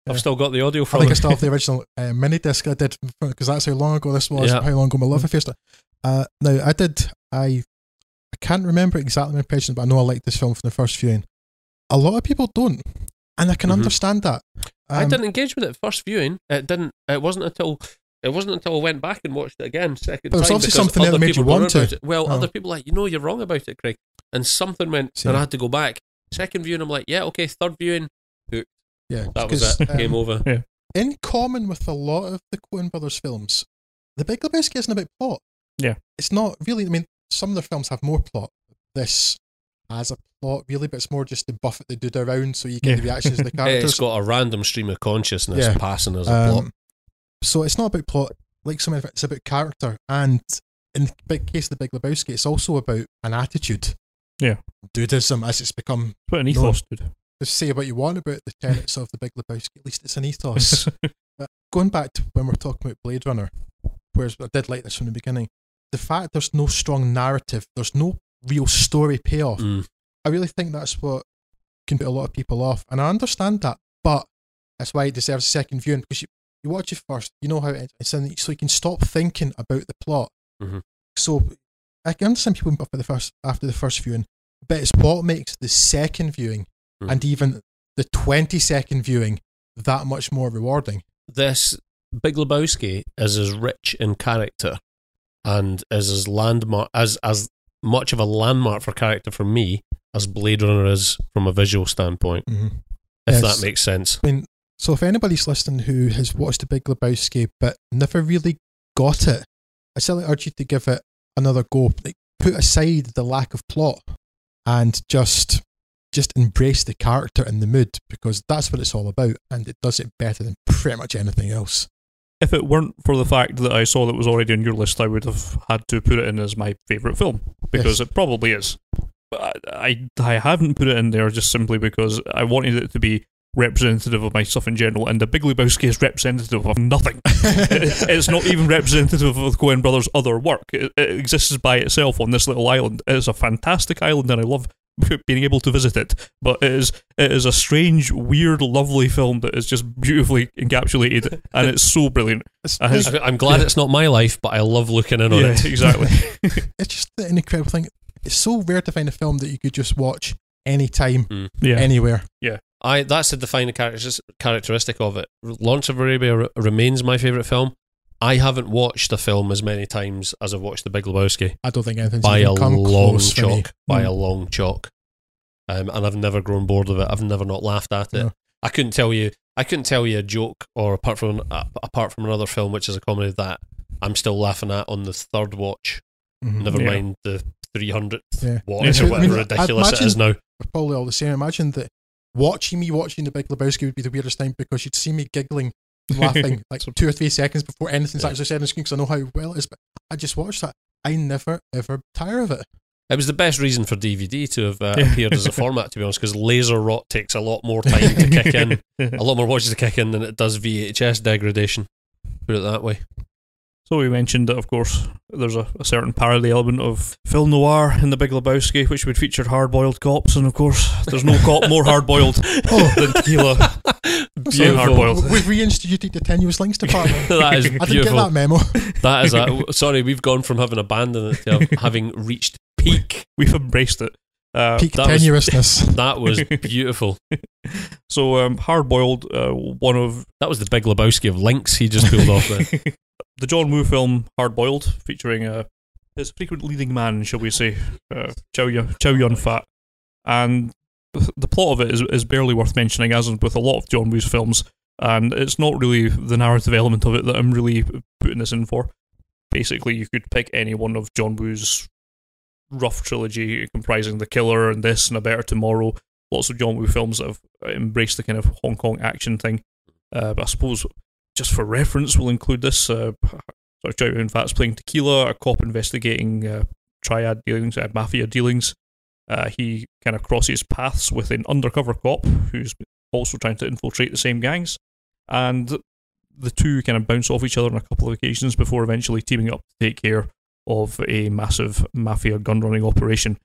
I've still got the audio from. I think it. I still have the original uh, mini disc I did because that's how long ago this was. How long ago my love affair started. Uh, now I did. I I can't remember exactly my impression, but I know I liked this film from the first viewing a lot of people don't, and I can mm-hmm. understand that. Um, I didn't engage with it first viewing. It didn't. It wasn't until it wasn't until I went back and watched it again second but time. obviously something that made you want to. Well, oh. other people like you know you're wrong about it, Craig. and something went, Same. and I had to go back. Second viewing, I'm like, yeah, okay. Third viewing, hooked. Yeah, that was it. Um, Game over. Yeah. In common with a lot of the Coen Brothers films, The Big Lebowski isn't about plot. Yeah, it's not really. I mean, some of the films have more plot. This has a plot really, but it's more just to buff it the dude around so you get yeah. the reactions of the characters. it's got a random stream of consciousness yeah. passing as a um, plot. So it's not about plot, like some of it's about character. And in the big case of the Big Lebowski, it's also about an attitude. Yeah. Dudism as it's become. What an ethos, dude. Just say what you want about the tenets of the Big Lebowski. At least it's an ethos. but going back to when we're talking about Blade Runner, whereas I did like this from the beginning, the fact there's no strong narrative, there's no real story payoff. Mm. I really think that's what can put a lot of people off, and I understand that, but that's why it deserves a second viewing because you, you watch it first, you know how it ends, and so you can stop thinking about the plot. Mm-hmm. So I can understand people for the first after the first viewing, but it's what makes the second viewing mm. and even the twenty second viewing that much more rewarding. This Big Lebowski is as rich in character and is as landmark as as much of a landmark for character for me as Blade Runner is from a visual standpoint. Mm-hmm. If yes. that makes sense. I mean, so if anybody's listening who has watched The Big Lebowski but never really got it, I certainly urge you to give it another go. Like, put aside the lack of plot and just just embrace the character and the mood because that's what it's all about, and it does it better than pretty much anything else if it weren't for the fact that I saw that was already on your list, I would have had to put it in as my favourite film because yes. it probably is. But I, I haven't put it in there just simply because I wanted it to be representative of my stuff in general, and The Big Lebowski is representative of nothing. it's not even representative of the Coen Brothers' other work. It, it exists by itself on this little island. It is a fantastic island, and I love being able to visit it. But it is it is a strange, weird, lovely film that is just beautifully encapsulated, and it's so brilliant. It's, I'm glad yeah. it's not my life, but I love looking in on yeah, it. Exactly. it's just an incredible thing. It's so rare to find a film that you could just watch anytime, mm. yeah. anywhere. Yeah. I that's the defining characteristic of it. Lawrence of Arabia remains my favorite film. I haven't watched a film as many times as I've watched The Big Lebowski. I don't think anything's by a long chalk. By mm. a long chalk, um, and I've never grown bored of it. I've never not laughed at it. No. I couldn't tell you. I couldn't tell you a joke or apart from uh, apart from another film which is a comedy that I'm still laughing at on the third watch. Mm-hmm. Never yeah. mind the three hundredth yeah. watch yeah. or whatever I mean, ridiculous it is now. Probably all the same. Imagine that watching me watching The Big Lebowski would be the weirdest thing because you'd see me giggling laughing like two or three seconds before anything's yeah. actually said on screen because I know how well it is. But I just watched that. I never ever tire of it. It was the best reason for DVD to have uh, appeared as a format, to be honest, because laser rot takes a lot more time to kick in, a lot more watches to kick in than it does VHS degradation. Put it that way. So we mentioned that, of course, there's a, a, certain parody element of film noir in The Big Lebowski, which would feature hard-boiled cops, and of course, there's no cop more hard-boiled oh. than tequila. Being hard-boiled. We've reinstituted the tenuous links department. that is beautiful. I didn't get that memo. that is a, sorry, we've gone from having abandoned it to having reached peak. We've embraced it. Uh, Peak that tenuousness. Was, that was beautiful. so, um, hard boiled, uh, one of. That was the Big Lebowski of links he just pulled off there. the John Woo film Hard Boiled, featuring uh, his frequent leading man, shall we say, uh, Chow, Yun, Chow Yun Fat. And the plot of it is, is barely worth mentioning, as with a lot of John Woo's films. And it's not really the narrative element of it that I'm really putting this in for. Basically, you could pick any one of John Woo's rough trilogy comprising The Killer and this and A Better Tomorrow. Lots of John Woo films that have embraced the kind of Hong Kong action thing. Uh, but I suppose just for reference, we'll include this. Uh, sort of Chow Yun playing Tequila, a cop investigating uh, triad dealings, uh, mafia dealings. Uh, he kind of crosses paths with an undercover cop who's also trying to infiltrate the same gangs. And the two kind of bounce off each other on a couple of occasions before eventually teaming up to take care of a massive mafia gun running operation.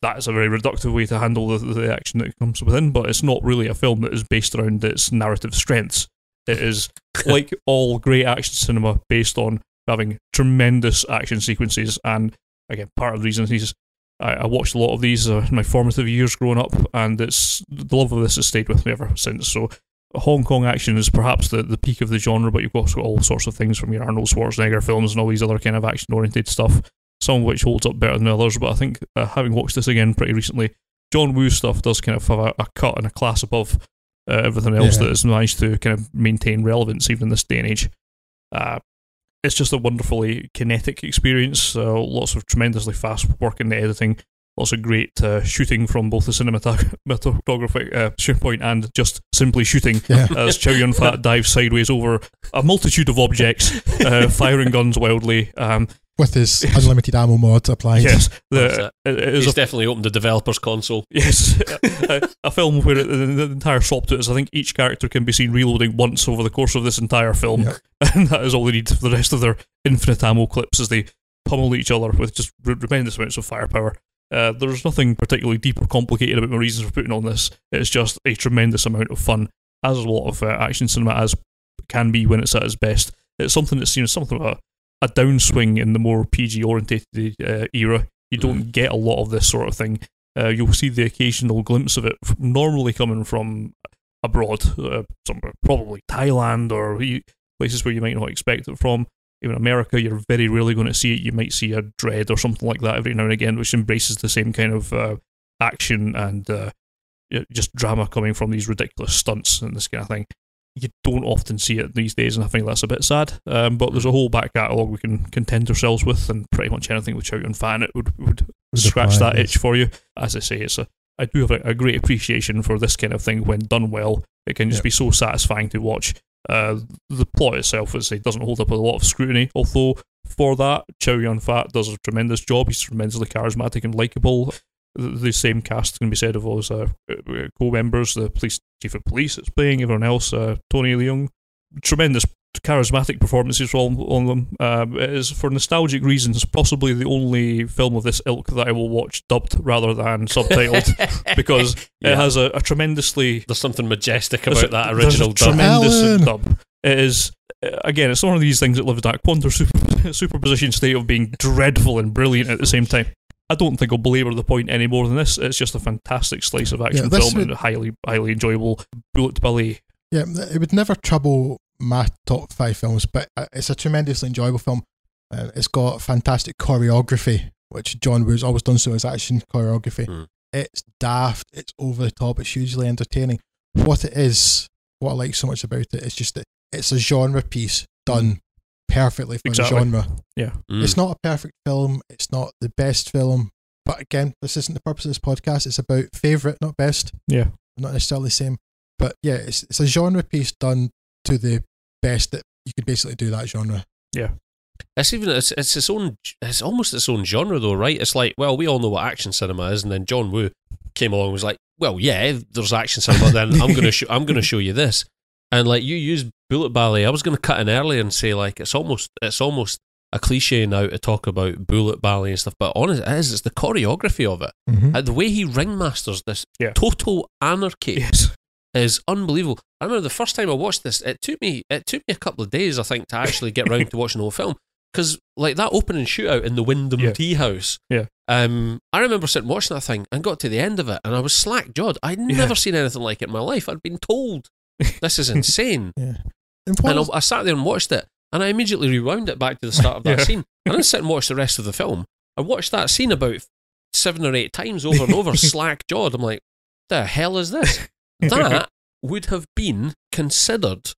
That is a very reductive way to handle the, the action that comes within, but it's not really a film that is based around its narrative strengths. It is like all great action cinema based on having tremendous action sequences. And again, part of the reason is I, I watched a lot of these uh, in my formative years growing up, and it's the love of this has stayed with me ever since. So Hong Kong action is perhaps the, the peak of the genre, but you've also got all sorts of things from your Arnold Schwarzenegger films and all these other kind of action oriented stuff. some of which holds up better than others. But I think uh, having watched this again pretty recently, John Woo stuff does kind of have a, a cut and a class above uh, everything else yeah. that has managed to kind of maintain relevance even in this day and age. Uh, it's just a wonderfully kinetic experience. Uh, lots of tremendously fast work in the editing. Lots of great uh, shooting from both the cinematographic uh, point and just simply shooting yeah. as Chow Yun Fat dives sideways over a multitude of objects, uh, firing guns wildly. Um, with his unlimited ammo mod applied. Yes, the, it, it He's a, definitely opened the developer's console. Yes, a, a, film where the, the, entire swap to it is I think each character can be seen reloading once over the course of this entire film, yeah. and that is all they need for the rest of their infinite ammo clips as they pummel each other with just tremendous amounts of firepower. Uh, there's nothing particularly deep or complicated about my reasons for putting on this. It's just a tremendous amount of fun, as a lot of uh, action cinema as can be when it's at its best. It's something that seems something of a a downswing in the more PG orientated uh, era. You don't mm. get a lot of this sort of thing. Uh, you'll see the occasional glimpse of it, normally coming from abroad, uh, somewhere probably Thailand or places where you might not expect it from. Even America, you're very rarely going to see it. You might see a Dredd or something like that every now and again, which embraces the same kind of uh, action and uh, just drama coming from these ridiculous stunts and this kind of thing you don't often see it these days, and I think that's a bit sad. Um, but there's a whole back catalogue we can content ourselves with, and pretty much anything with Chow Yun Fat it would, would scratch that itch for you. As I say, it's a I do have a, a, great appreciation for this kind of thing when done well. It can just yep. be so satisfying to watch. Uh, the plot itself, as I say, doesn't hold up a lot of scrutiny, although for that, Chow Yun Fat does a tremendous job. He's tremendously charismatic and likable the same cast can be said of those uh, co-members, the police chief of police that's playing, everyone else, uh, Tony Leung, tremendous charismatic performances from all of them. Um, it is for nostalgic reasons possibly the only film of this ilk that I will watch dubbed rather than subtitled because yeah. it has a, a, tremendously there's something majestic about that original dub. Tremendous dub. It is uh, again, it's one of these things that lives that quantum super, superposition state of being dreadful and brilliant at the same time. I don't think I'll belabor the point any more than this. It's just a fantastic slice of action yeah, film would, and highly, highly enjoyable bullet ballet. Yeah, it would never trouble my top five films, but uh, it's a tremendously enjoyable film. Uh, it's got fantastic choreography, which John Woo's always done so as action choreography. Mm. It's daft, it's over the top, it's hugely entertaining. What it is, what I like so much about it, is just that it's a genre piece done perfectly for exactly. the genre. Yeah. Mm. It's not a perfect film. It's not the best film. But again, this isn't the purpose of this podcast. It's about favourite, not best. Yeah. Not necessarily the same. But yeah, it's, it's a genre piece done to the best that you could basically do that genre. Yeah. It's even it's it's its own it's almost its own genre though, right? It's like, well, we all know what action cinema is, and then John Woo came along and was like, Well, yeah, there's action cinema, then I'm gonna show I'm gonna show you this. And like you use bullet ballet, I was going to cut in earlier and say like it's almost it's almost a cliche now to talk about bullet ballet and stuff, but honest it is it's the choreography of it, mm-hmm. the way he ringmasters this yeah. total anarchy yes. is unbelievable. I remember the first time I watched this, it took me it took me a couple of days I think to actually get around to watching the whole film because like that opening shootout in the Wyndham yeah. Tea House. Yeah. Um, I remember sitting watching that thing and got to the end of it and I was slack jawed. I'd yeah. never seen anything like it in my life. I'd been told this is insane. yeah. And, and I, I, sat there and watched it, and I immediately rewound it back to the start of that yeah. scene. And then sit and watch the rest of the film. I watched that scene about seven or eight times over and over, slack jawed. I'm like, the hell is this? That would have been considered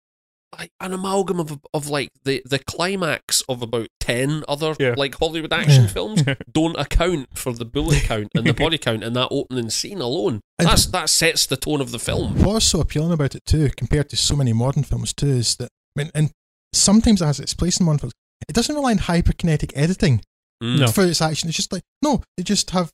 like an amalgam of of like the the climax of about ten other yeah. like Hollywood action films don't account for the bullet count and the body count in that opening scene alone. And That's that sets the tone of the film. What's so appealing about it too, compared to so many modern films too, is that I mean, and sometimes it has its place in modern films. It doesn't rely on hyperkinetic editing mm. for its action. It's just like no, they just have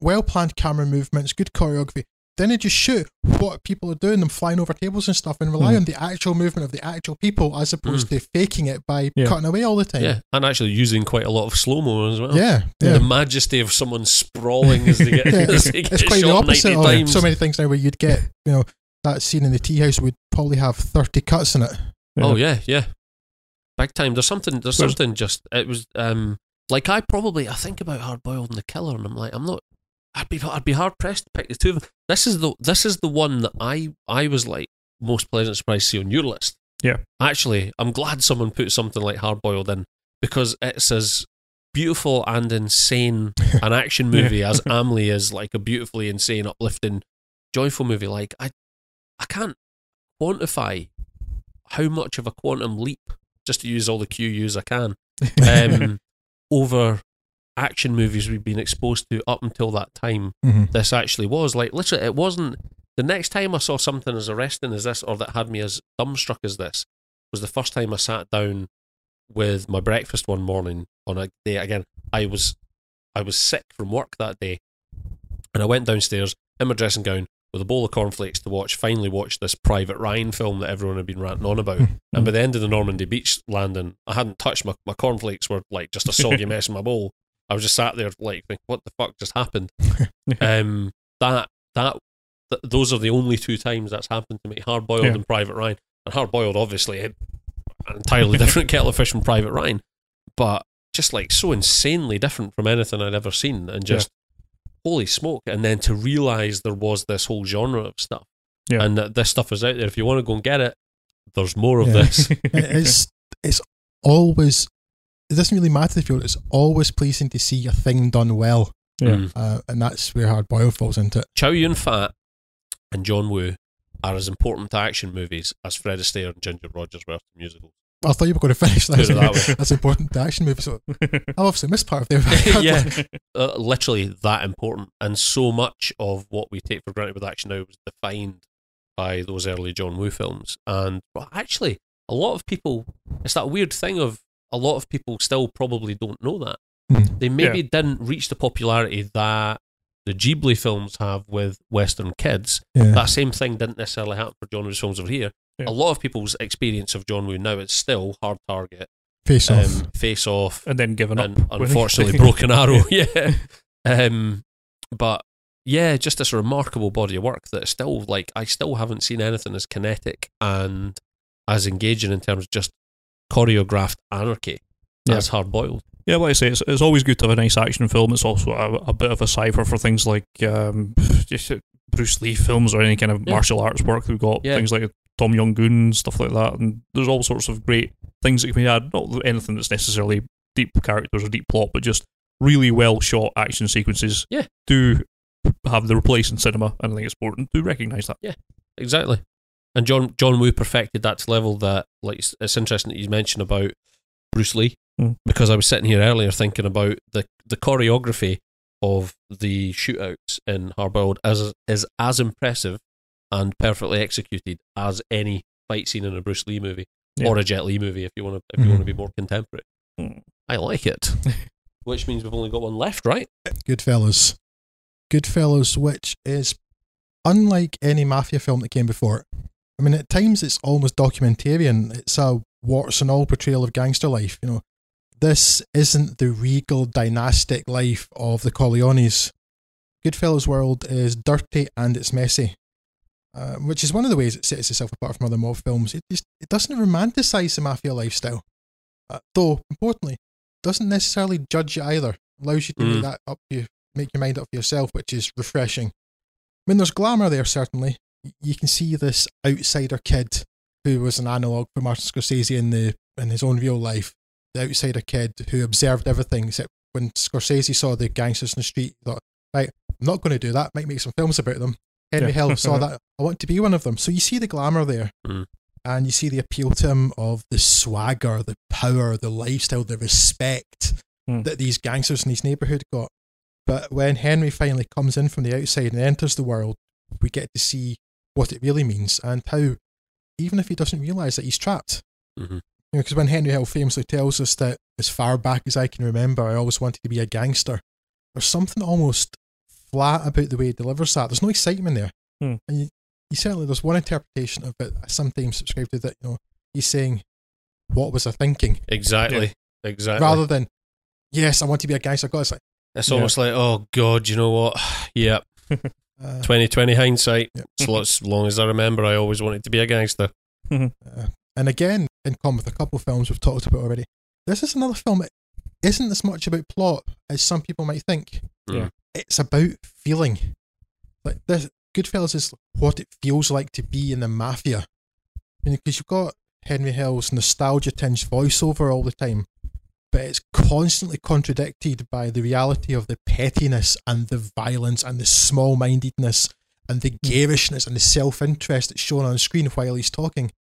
well planned camera movements, good choreography, then they just shoot what people are doing, them flying over tables and stuff, and rely mm. on the actual movement of the actual people as opposed mm. to faking it by yeah. cutting away all the time. Yeah, and actually using quite a lot of slow mo as well. Yeah, yeah, the majesty of someone sprawling as they get. yeah, as they get it's quite the opposite of times. so many things now where you'd get, you know, that scene in the tea house would probably have thirty cuts in it. Yeah. Oh yeah, yeah, big time. There's something. There's something. Just it was um like I probably I think about Hard Boiled and the Killer, and I'm like I'm not I'd be I'd be hard pressed to pick the two of them. This is the this is the one that I I was like most pleasant surprise to see on your list. Yeah. Actually, I'm glad someone put something like hard boiled in because it's as beautiful and insane an action movie yeah. as Amelie is like a beautifully insane, uplifting, joyful movie. Like I, I can't quantify how much of a quantum leap, just to use all the QUs I can, um, over action movies we've been exposed to up until that time. Mm-hmm. This actually was like literally, it wasn't. The next time I saw something as arresting as this, or that had me as dumbstruck as this, was the first time I sat down with my breakfast one morning on a day again. I was I was sick from work that day, and I went downstairs in my dressing gown with a bowl of cornflakes to watch. Finally, watched this Private Ryan film that everyone had been ranting on about. and by the end of the Normandy beach landing, I hadn't touched my my cornflakes were like just a soggy mess in my bowl. I was just sat there like, what the fuck just happened? um, that that th- those are the only two times that's happened to me. Hard boiled yeah. and Private Ryan, and hard boiled obviously an entirely different kettle of fish from Private Ryan, but just like so insanely different from anything I'd ever seen, and just yeah. holy smoke! And then to realize there was this whole genre of stuff, yeah. and that this stuff is out there. If you want to go and get it, there's more of yeah. this. it's it's always it doesn't really matter if you're. It's always pleasing to see a thing done well. Yeah, mm. uh, and that's where Hard Boiled falls into it. Chow Yun Fat and John Woo are as important to action movies as Fred Astaire and Ginger Rogers were to musicals. I thought you were going to finish that. that That's important to action movies. So I obviously missed part of there. yeah, uh, literally that important. And so much of what we take for granted with action now was defined by those early John Woo films. And well, actually, a lot of people, it's that weird thing of a lot of people still probably don't know that. Mm. They maybe yeah. didn't reach the popularity that the Ghibli films have with Western kids. Yeah. That same thing didn't necessarily happen for John Woo's films over here. Yeah. A lot of people's experience of John Woo now is still Hard Target, Face um, Off, Face Off, and then given and up. Unfortunately, Broken Arrow. yeah, um, but yeah, just this remarkable body of work that still like I still haven't seen anything as kinetic and as engaging in terms of just choreographed anarchy yeah. as hard boiled. Yeah, like I say, it's, it's always good to have a nice action film. It's also a, a bit of a cipher for things like um, Bruce Lee films or any kind of yeah. martial arts work. We've got yeah. things like Tom Yum Goong, stuff like that. And there's all sorts of great things that can be had. Not anything that's necessarily deep characters or deep plot, but just really well shot action sequences. Yeah. Do have the replace in cinema, and I think it's important to recognise that. Yeah, exactly. And John John Woo perfected that to level that like it's interesting that you mentioned about Bruce Lee mm. because I was sitting here earlier thinking about the the choreography of the shootouts in Hard Boiled as is as impressive and perfectly executed as any fight scene in a Bruce Lee movie yeah. or a Jet Li movie if you want to if you want to be mm-hmm. more contemporary. Mm. I like it. which means we've only got one left, right? Goodfellas. Goodfellas, which is unlike any mafia film that came before it. I mean, at times it's almost documentarian. It's a warts and all portrayal of gangster life. You know, this isn't the regal dynastic life of the Corleones. Goodfellas' world is dirty and it's messy, uh, which is one of the ways it sets itself apart from other mob films. It just it doesn't romanticize the mafia lifestyle, uh, though importantly, doesn't necessarily judge you either. Allows you to mm. make that up you make your mind up for yourself, which is refreshing. I mean, there's glamour there certainly. You can see this outsider kid who was an analog for Martin Scorsese in the in his own real life the outsider kid who observed everything. Except when Scorsese saw the gangsters in the street, he thought, right, I'm not going to do that. Might make some films about them. Henry yeah. Hill saw that. I want to be one of them. So you see the glamour there. Mm. And you see the appeal to him of the swagger, the power, the lifestyle, the respect mm. that these gangsters in his neighborhood got. But when Henry finally comes in from the outside and enters the world, we get to see what it really means and how, even if he doesn't realize that he's trapped, mm-hmm. Because you know, when Henry Hill famously tells us that as far back as I can remember, I always wanted to be a gangster, there's something almost flat about the way he delivers that. There's no excitement there. Hmm. And you, you certainly, there's one interpretation of it I sometimes subscribe to that, you know, he's saying, What was I thinking? Exactly. Yeah. Exactly. Rather than, Yes, I want to be a gangster. God, it's like, it's yeah. almost like, Oh, God, you know what? yep. Uh, 2020 hindsight. Yep. So as long as I remember, I always wanted to be a gangster. uh, and again, in common with a couple of films we've talked about already, this is another film It isn't as much about plot as some people might think. Yeah. It's about feeling. Like this Goodfellas is what it feels like to be in the mafia. Because you know, you've got Henry Hill's nostalgia tinged voiceover all the time. But it's constantly contradicted by the reality of the pettiness and the violence and the small mindedness and the hmm. garishness and the self interest that's shown on screen while he's talking.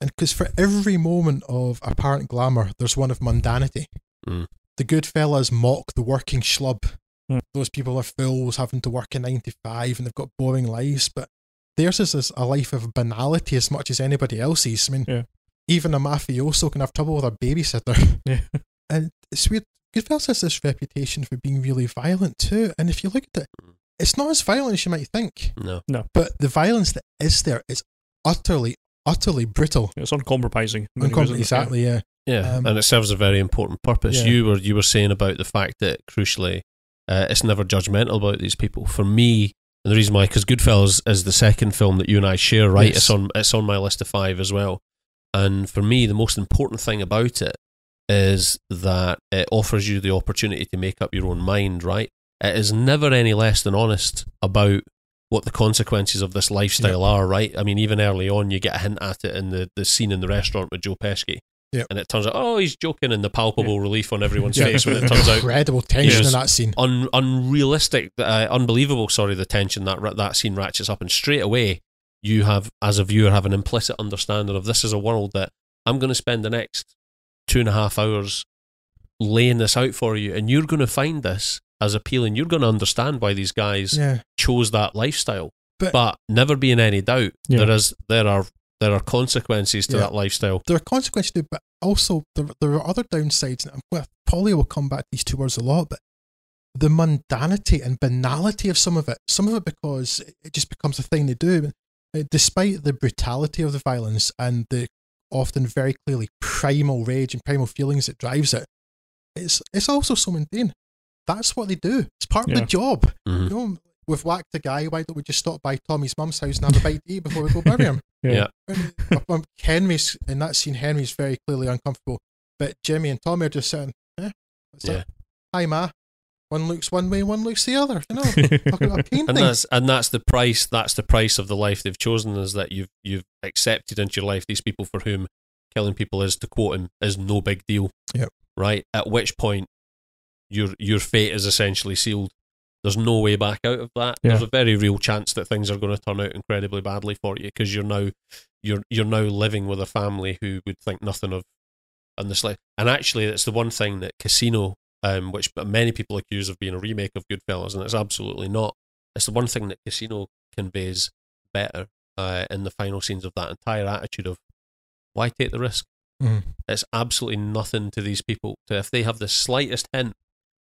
And because for every moment of apparent glamour, there's one of mundanity. Mm. The good fellas mock the working schlub. Mm. Those people are fools having to work in 95 and they've got boring lives, but theirs is a life of banality as much as anybody else's. I mean, yeah. even a mafioso can have trouble with a babysitter. Yeah. And it's weird. Goodfellas has this reputation for being really violent too. And if you look at it, hmm. it's not as violent as you might think. No. No. But the violence that is there is utterly, utterly brutal. It's uncompromising. Uncom- exactly, yeah. Yeah, um, and it serves a very important purpose. Yeah. You were you were saying about the fact that crucially, uh, it's never judgmental about these people. For me, and the reason why, because Goodfellas is the second film that you and I share, right? Yes. It's on it's on my list of five as well. And for me, the most important thing about it is that it offers you the opportunity to make up your own mind, right? It is never any less than honest about what the consequences of this lifestyle yep. are, right? I mean, even early on, you get a hint at it in the, the scene in the restaurant with Joe Pesci. Yep. And it turns out, oh, he's joking, and the palpable yep. relief on everyone's face when it turns out incredible tension in that scene, un- unrealistic, uh, unbelievable. Sorry, the tension that that scene ratchets up, and straight away you have, as a viewer, have an implicit understanding of this is a world that I'm going to spend the next two and a half hours laying this out for you, and you're going to find this as appealing. You're going to understand why these guys yeah. chose that lifestyle. But, but never be in any doubt, yeah. there is there are there are consequences to yeah. that lifestyle. There are consequences to but also there, there are other downsides. Well, Polly will come back to these two words a lot, but the mundanity and banality of some of it, some of it because it just becomes a thing they do. Despite the brutality of the violence and the often very clearly primal rage and primal feelings that drives it, it's it's also so mundane. That's what they do. It's part yeah. of the job. Mm-hmm. You know, we've whacked a guy. Why don't we just stop by Tommy's mum's house and have a bite to eat before we go bury him? yeah. Henry's in that scene. Henry's very clearly uncomfortable, but Jimmy and Tommy are just sitting. Eh, yeah. That? Hi, ma one looks one way, one looks the other. You know, talking about painting. and that's and that's the price. That's the price of the life they've chosen. Is that you've you've accepted into your life these people for whom killing people is, to quote him, is no big deal. Yep. Right. At which point, your your fate is essentially sealed. There's no way back out of that. Yeah. There's a very real chance that things are going to turn out incredibly badly for you because you're now you're you're now living with a family who would think nothing of and this like and actually it's the one thing that Casino um, which many people accuse of being a remake of Goodfellas, and it's absolutely not. It's the one thing that Casino conveys better uh, in the final scenes of that entire attitude of why take the risk? Mm. It's absolutely nothing to these people. To if they have the slightest hint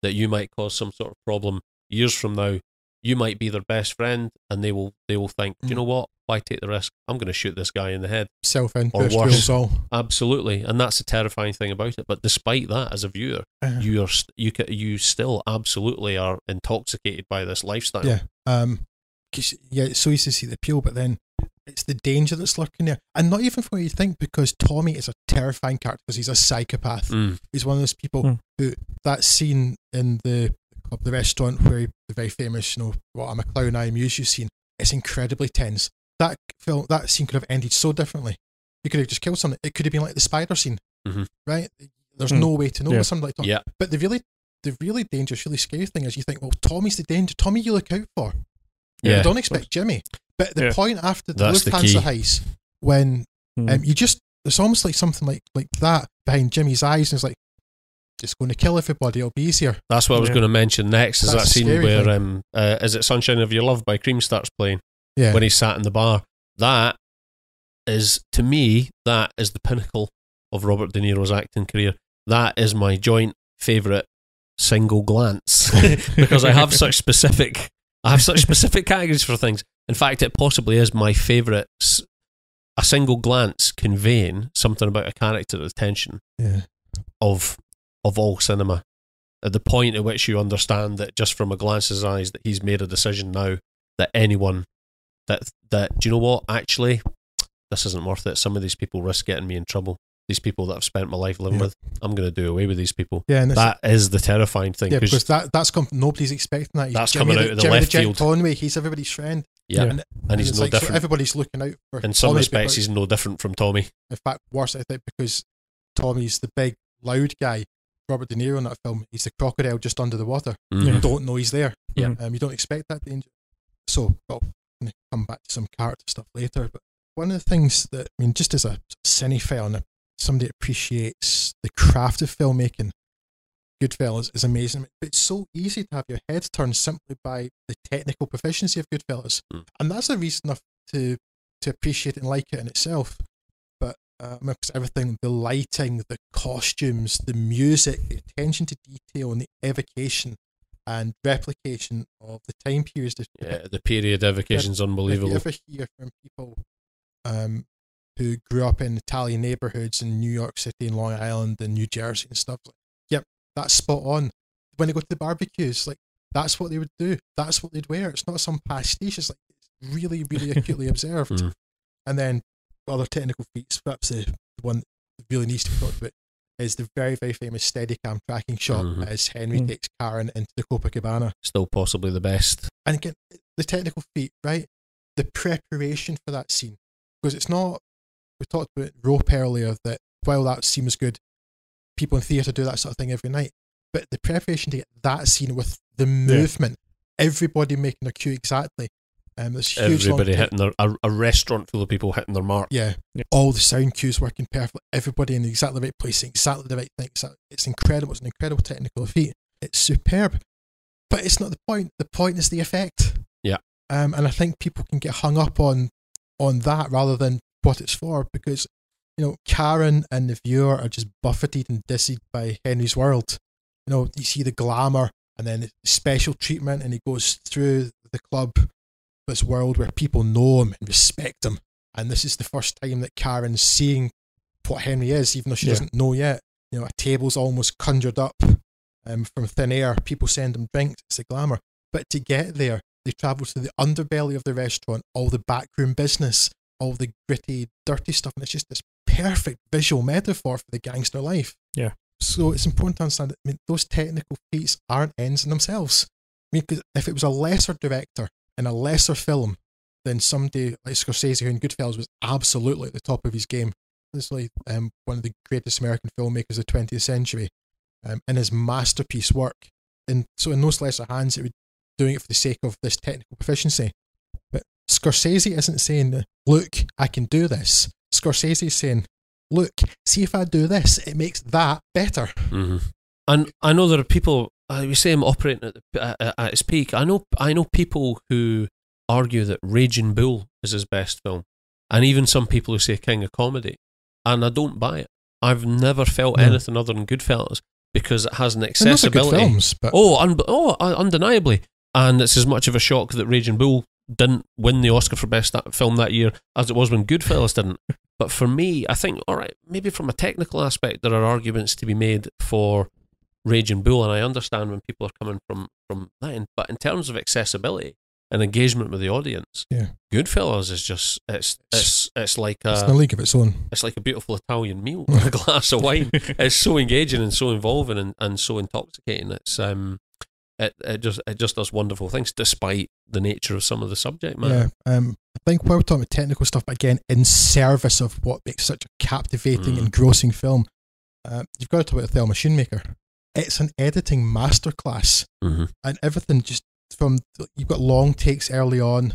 that you might cause some sort of problem years from now, you might be their best friend, and they will they will think, mm. do you know what? Why take the risk? I'm going to shoot this guy in the head. Self interest all. Absolutely, and that's the terrifying thing about it. But despite that, as a viewer, uh-huh. you are you you still absolutely are intoxicated by this lifestyle. Yeah, um, yeah, it's so easy to see the appeal, but then it's the danger that's lurking there, and not even for what you think, because Tommy is a terrifying character because he's a psychopath. Mm. He's one of those people mm. who that scene in the club, the restaurant where he, the very famous, you know, what I'm a clown, I amuse you scene. It's incredibly tense that film, that scene could have ended so differently. You could have just killed someone. It could have been like the spider scene, mm-hmm. right? There's mm. no way to know yeah. with something like that. Yeah. But the really, the really dangerous, really scary thing is you think, well, Tommy's the danger. Tommy, you look out for. Yeah. don't expect Jimmy. But the yeah. point after the That's Lufthansa heist, when mm. um, you just, it's almost like something like like that behind Jimmy's eyes, and it's like, just going to kill everybody. It'll be easier. That's what I was yeah. going to mention next. Is That's that scene where um, uh, is it "Sunshine of Your Love" by Cream starts playing? Yeah. When he's sat in the bar, that is to me that is the pinnacle of Robert De Niro's acting career. That is my joint favorite single glance because I have such specific I have such specific categories for things. In fact, it possibly is my favorite a single glance conveying something about a character attention yeah. of of all cinema. At the point at which you understand that just from a glance of his eyes that he's made a decision now that anyone that that do you know what actually this isn't worth it some of these people risk getting me in trouble these people that I've spent my life living yeah. with I'm going to do away with these people yeah that is the terrifying thing yeah because that that's come nobody's expecting that he's that's Jimmy coming out of the Jimmy left the field Conway he's everybody's friend yeah, and, and, and he's no like, different so everybody's looking out for in some Tommy respects he's no different from Tommy in fact worse I think because Tommy's the big loud guy Robert De Niro in that film. He's the crocodile just under the water. Mhm. You don't know he's there. Yeah. Um, you don't expect that danger. So, well, I'm going to come back to some character stuff later. But one of the things that, I mean, just as a cinephile and somebody appreciates the craft of filmmaking, Goodfellas is amazing. But it's so easy to have your head turned simply by the technical proficiency of Goodfellas. Mm. And that's a reason enough to, to appreciate and like it in itself. But because everything, the lighting, the costumes, the music, the attention to detail, and the evocation and replication of the time periods. Yeah, the period evocation is unbelievable. you ever hear from people um, who grew up in Italian neighborhoods in New York City and Long Island and New Jersey and stuff, like, yep, that's spot on. When they go to the barbecues, like that's what they would do. That's what they'd wear. It's not some pastiche. It's like it's really, really acutely observed. Mm. And then other technical feats, perhaps the one that really needs to be talked about is the very, very famous Steadicam tracking shot Mhm. as Henry Mm. takes Karen into the Copacabana. Still possibly the best. And again, the technical feat, right? The preparation for that scene. Because it's not, we talked about rope earlier, that while that seems good, people in theatre do that sort of thing every night. But the preparation to get that scene with the movement, everybody making their cue exactly. Um, this huge Everybody hitting their a, a restaurant full of people hitting their mark. Yeah. Yeah. All the sound cues working perfectly. Everybody in exactly the right place, exactly the right thing. It's- It's incredible. It's an incredible technical feat. It's superb. But it's not the point. The point is the effect. Yeah. Um, and I think people can get hung up on on that rather than what it's for because, you know, Karen and the viewer are just buffeted and dizzied by Henry's world. You know, you see the glamour and then the special treatment and he goes through the club, this world where people know him and respect him and this is the first time that Karen's seeing what Henry is, even though she Yeah. doesn't know yet. You know, a table's almost conjured up um, from thin air. People send him drinks. It's a glamour. But to get there, they travel to the underbelly of the restaurant, all the backroom business, all the gritty, dirty stuff, and it's just this perfect visual metaphor for the gangster life. Yeah. So it's important to understand that I mean, those technical feats aren't ends in themselves. I mean, 'cause if it was a lesser director in a lesser film, then somebody like Scorsese, who in Goodfellas was absolutely at the top of his game, this is like um, one of the greatest American filmmakers of the 20th century, um, in his masterpiece work. And so, in those lesser hands, it would doing it for the sake of this technical proficiency. But Scorsese isn't saying, "Look, I can do this." Scorsese is saying, "Look, see if I do this, it makes that better." hmm And I know there are people. I would say I'm operating at, the, at, at its peak. I know. I know people who argue that Raging Bull is his best film, and even some people who say King of Comedy, and I don't buy it. I've never felt No. anything other than Goodfellas because it has an accessibility. films, but Oh, un- oh, uh, undeniably. And it's as much of a shock that Raging Bull didn't win the Oscar for best that film that year as it was when Goodfellas didn't. But for me, I think, all right, maybe from a technical aspect, there are arguments to be made for Raging Bull, and I understand when people are coming from from that end. But in terms of accessibility and engagement with the audience, Yeah. Goodfellas is just it's it's it's like it's a a league of its own. it's like a beautiful Italian meal with a glass of wine. It's so engaging and so involving and, and so intoxicating. It's um, it, it just it just does wonderful things despite the nature of some of the subject matter. Yeah, um, I think while we're talking about technical stuff, but again, in service of what makes such a captivating, Mm. engrossing film, uh, you've got to talk about the Thelma Schoonmaker. It's an editing masterclass, hmm and everything just from you've got long takes early on,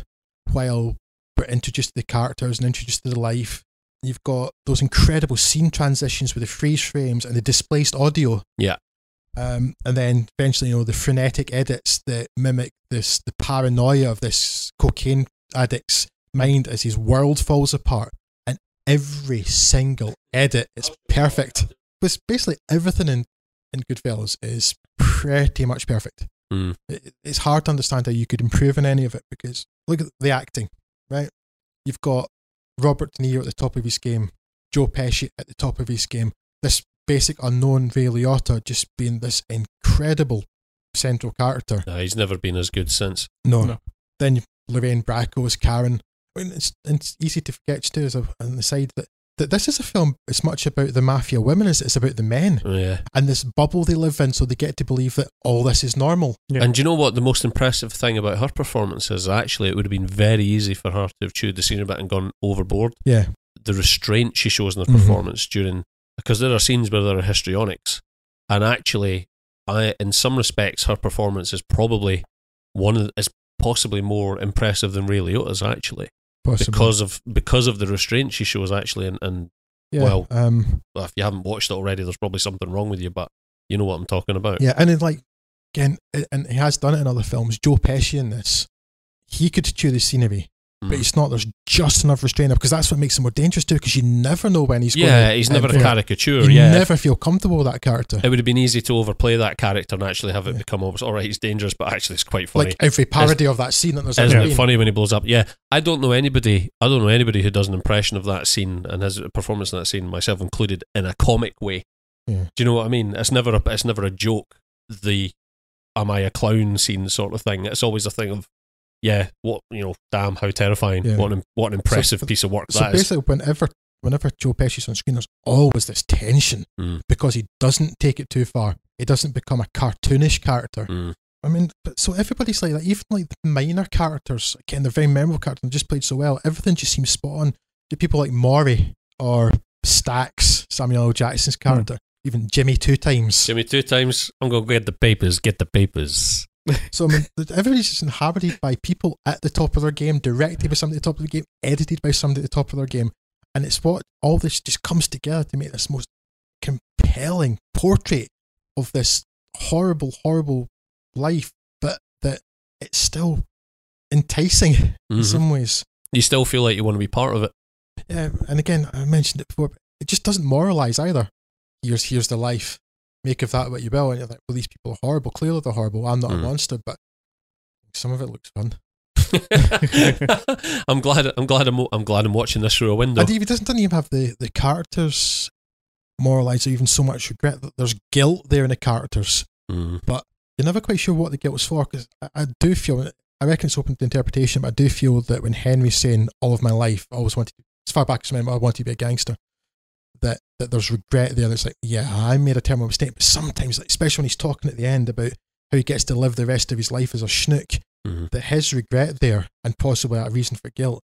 while we're introduced to the characters and introduced to the life. You've got those incredible scene transitions with the freeze frames and the displaced audio. Yeah. Um, and then eventually, you know, the frenetic edits that mimic this the paranoia of this cocaine addict's mind as his world falls apart. And every single edit is perfect. Because basically everything in, in Goodfellas is pretty much perfect. Mm. It, it's hard to understand how you could improve on any of it because look at the acting, right? You've got Robert De Niro at the top of his game, Joe Pesci at the top of his game, this basic unknown Ray Liotta just being this incredible central character. Nah, he's never been as good since. No. No. Then you've Lorraine Bracco as Karen. I mean, it's, it's easy to forget too, as a, on the side that, that this is a film as much about the mafia women as it's about the men Yeah. and this bubble they live in, so they get to believe that all this is normal. Yeah. And do you know what the most impressive thing about her performance is? Actually, it would have been very easy for her to have chewed the scenery bit and gone overboard. Yeah. The restraint she shows in her Mhm. performance during because there are scenes where there are histrionics, And actually, I in some respects, her performance is probably one of, is possibly more impressive than Ray Liotta's actually. Possibly. Because of because of the restraint she shows actually, and, and yeah, well, um, if you haven't watched it already, there's probably something wrong with you. But you know what I'm talking about. Yeah, and then like again, and he has done it in other films. Joe Pesci in this, he could chew the scenery but mm. it's not. There's just enough restraint because that's what makes him more dangerous too. Because you never know when he's. Yeah, going he's never a caricature. You yeah, never feel comfortable with that character. It would have been easy to overplay that character and actually have it yeah. become almost all right. He's dangerous, but actually it's quite funny. Like every parody it's, of that scene that there's. Isn't it funny when he blows up? Yeah, I don't know anybody. I don't know anybody who does an impression of that scene and has a performance in that scene, myself included, in a comic way. Yeah. Do you know what I mean? It's never a. It's never a joke. The am I a clown scene sort of thing. It's always a thing of yeah, what you know, damn, how terrifying! Yeah. What an what an impressive so, piece of work so that basically, is. whenever whenever Joe Pesci's on screen, there's always this tension mm. because he doesn't take it too far. He doesn't become a cartoonish character. Mm. I mean, but so everybody's like that. Even like the minor characters, again, they're very memorable characters and just played so well. Everything just seems spot on. Do people like Morrie or Stacks, Samuel L. Jackson's hmm. character, mm. even Jimmy two times. Jimmy two times. I'm gonna get the papers. Get the papers. so I mean, everybody's just inhabited by people at the top of their game, directed by somebody at the top of the game, edited by somebody at the top of their game, and it's what all this just comes together to make this most compelling portrait of this horrible, horrible life, but that it's still enticing mm-hmm. in some ways. You still feel like you want to be part of it. Yeah, and again, I mentioned it before. It just doesn't moralize either. Here's here's the life make of that what you will. And you're like, well, these people are horrible. Clearly they're horrible. I'm not mm. a monster, but some of it looks fun. I'm glad. I'm glad. I'm, I'm glad. I'm watching this through a window. And he doesn't, doesn't even have the the characters moralize or even so much regret. That there's guilt there in the characters, mm. but you're never quite sure what the guilt was for. Because I, I, do feel, I reckon it's open to interpretation, but I do feel that when Henry's saying all of my life, I always wanted, as far back as I remember, I wanted to be a gangster that that there's regret there. That's like, yeah, I made a terrible mistake. But sometimes, especially when he's talking at the end about how he gets to live the rest of his life as a schnook, mm-hmm. that his regret there, and possibly a reason for guilt,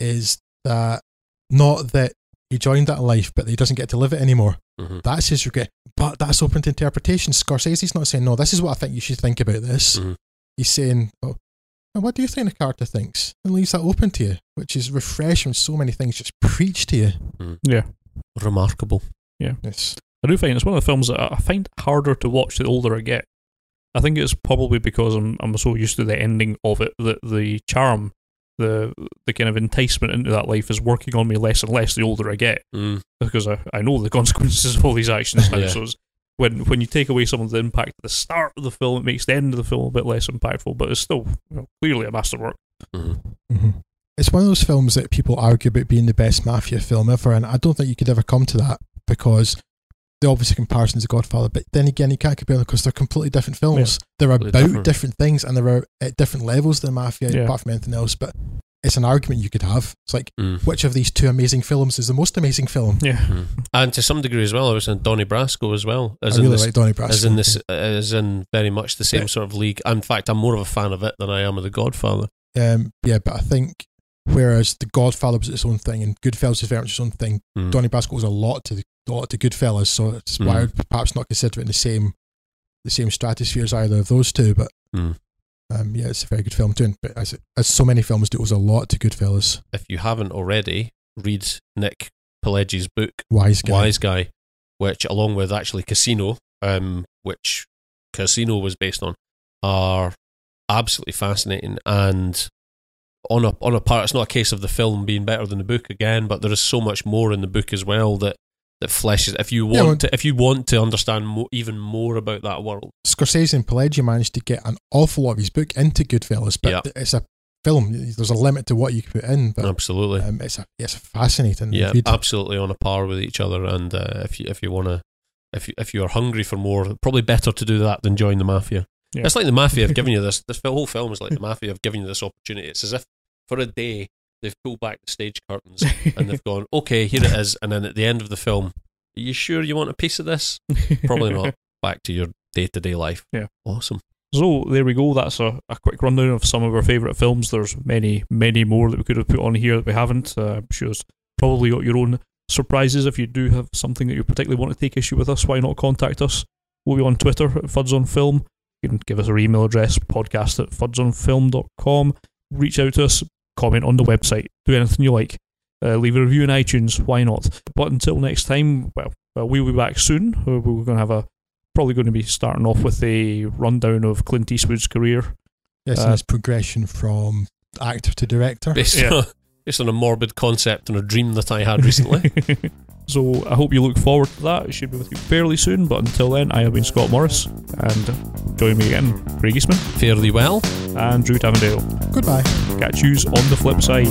is that not that he joined that life, but he doesn't get to live it anymore. Mm-hmm. That's his regret. But that's open to interpretation. Scorsese's not saying, no, this is what I think you should think about this. Mm-hmm. He's saying, oh, what do you think the character thinks? And leaves that open to you, which is refreshing. So many things just preach to you. Mm. Yeah remarkable. Yeah. Yes. I do find it's one of the films that I find harder to watch the older I get. I think it's probably because I'm I'm so used to the ending of it that the charm, the the kind of enticement into that life is working on me less and less the older I get. Mm. Because I, I know the consequences of all these actions now. yeah. So when when you take away some of the impact at the start of the film, it makes the end of the film a bit less impactful. But it's still you know, clearly a masterwork. Mm-hmm. Mm-hmm it's one of those films that people argue about being the best mafia film ever, and I don't think you could ever come to that because the obvious comparison is The Godfather. But then again, you can't compare them because they're completely different films. Yeah, they're about different. different. things, and they're at different levels than mafia, yeah. apart from anything else. But it's an argument you could have. It's like mm. which of these two amazing films is the most amazing film? Yeah, mm. and to some degree as well, I was in Donnie Brasco as well. As I really this, like Donnie Brasco. As in this, as in very much the same yeah. sort of league. In fact, I'm more of a fan of it than I am of The Godfather. Um, yeah, but I think Whereas The Godfather was its own thing and Goodfellas is very much its own thing. Mm. Donnie Brasco was a lot to a lot to Goodfellas, so it's mm. why I would perhaps not consider it in the same the same stratosphere as either of those two. But mm. um, yeah, it's a very good film too. But as as so many films do, it was a lot to Goodfellas. If you haven't already, read Nick Pileggi's book Wiseguy. Wise Guy, which along with actually Casino, um, which Casino was based on, are absolutely fascinating and on a on a part. It's not a case of the film being better than the book again, but there is so much more in the book as well that that fleshes. If you want yeah, well, to, if you want to understand mo- even more about that world, Scorsese and Pileggi managed to get an awful lot of his book into Goodfellas, but yep. it's a film. There's a limit to what you can put in. But, absolutely, um, it's a it's fascinating. Yeah, absolutely on a par with each other. And uh, if you if you want to. If you, if you are hungry for more, probably better to do that than join the mafia. Yeah. It's like the mafia have given you this. This whole film is like the mafia have given you this opportunity. It's as if for a day they've pulled back the stage curtains and they've gone, okay, here it is. And then at the end of the film, are you sure you want a piece of this? Probably not. Back to your day to day life. Yeah. Awesome. So there we go. That's a, a quick rundown of some of our favourite films. There's many, many more that we could have put on here that we haven't. Uh, I'm sure it's probably got your own surprises. If you do have something that you particularly want to take issue with us, why not contact us? We'll be on Twitter at Fuds on Film. You can give us our email address, podcast at fudsonfilm.com. Reach out to us, comment on the website, do anything you like. Uh, leave a review in iTunes, why not? But until next time, well, well we'll be back soon. We're going to have a probably going to be starting off with a rundown of Clint Eastwood's career. Yes, uh, and his progression from actor to director. Based, yeah. on, based on a morbid concept and a dream that I had recently. so I hope you look forward to that. It should be with you fairly soon. But until then, I have been Scott Morris, and join me again, Craig Eastman. Fare thee well. And Drew Tavendale. Goodbye. Catch yous on the flip side.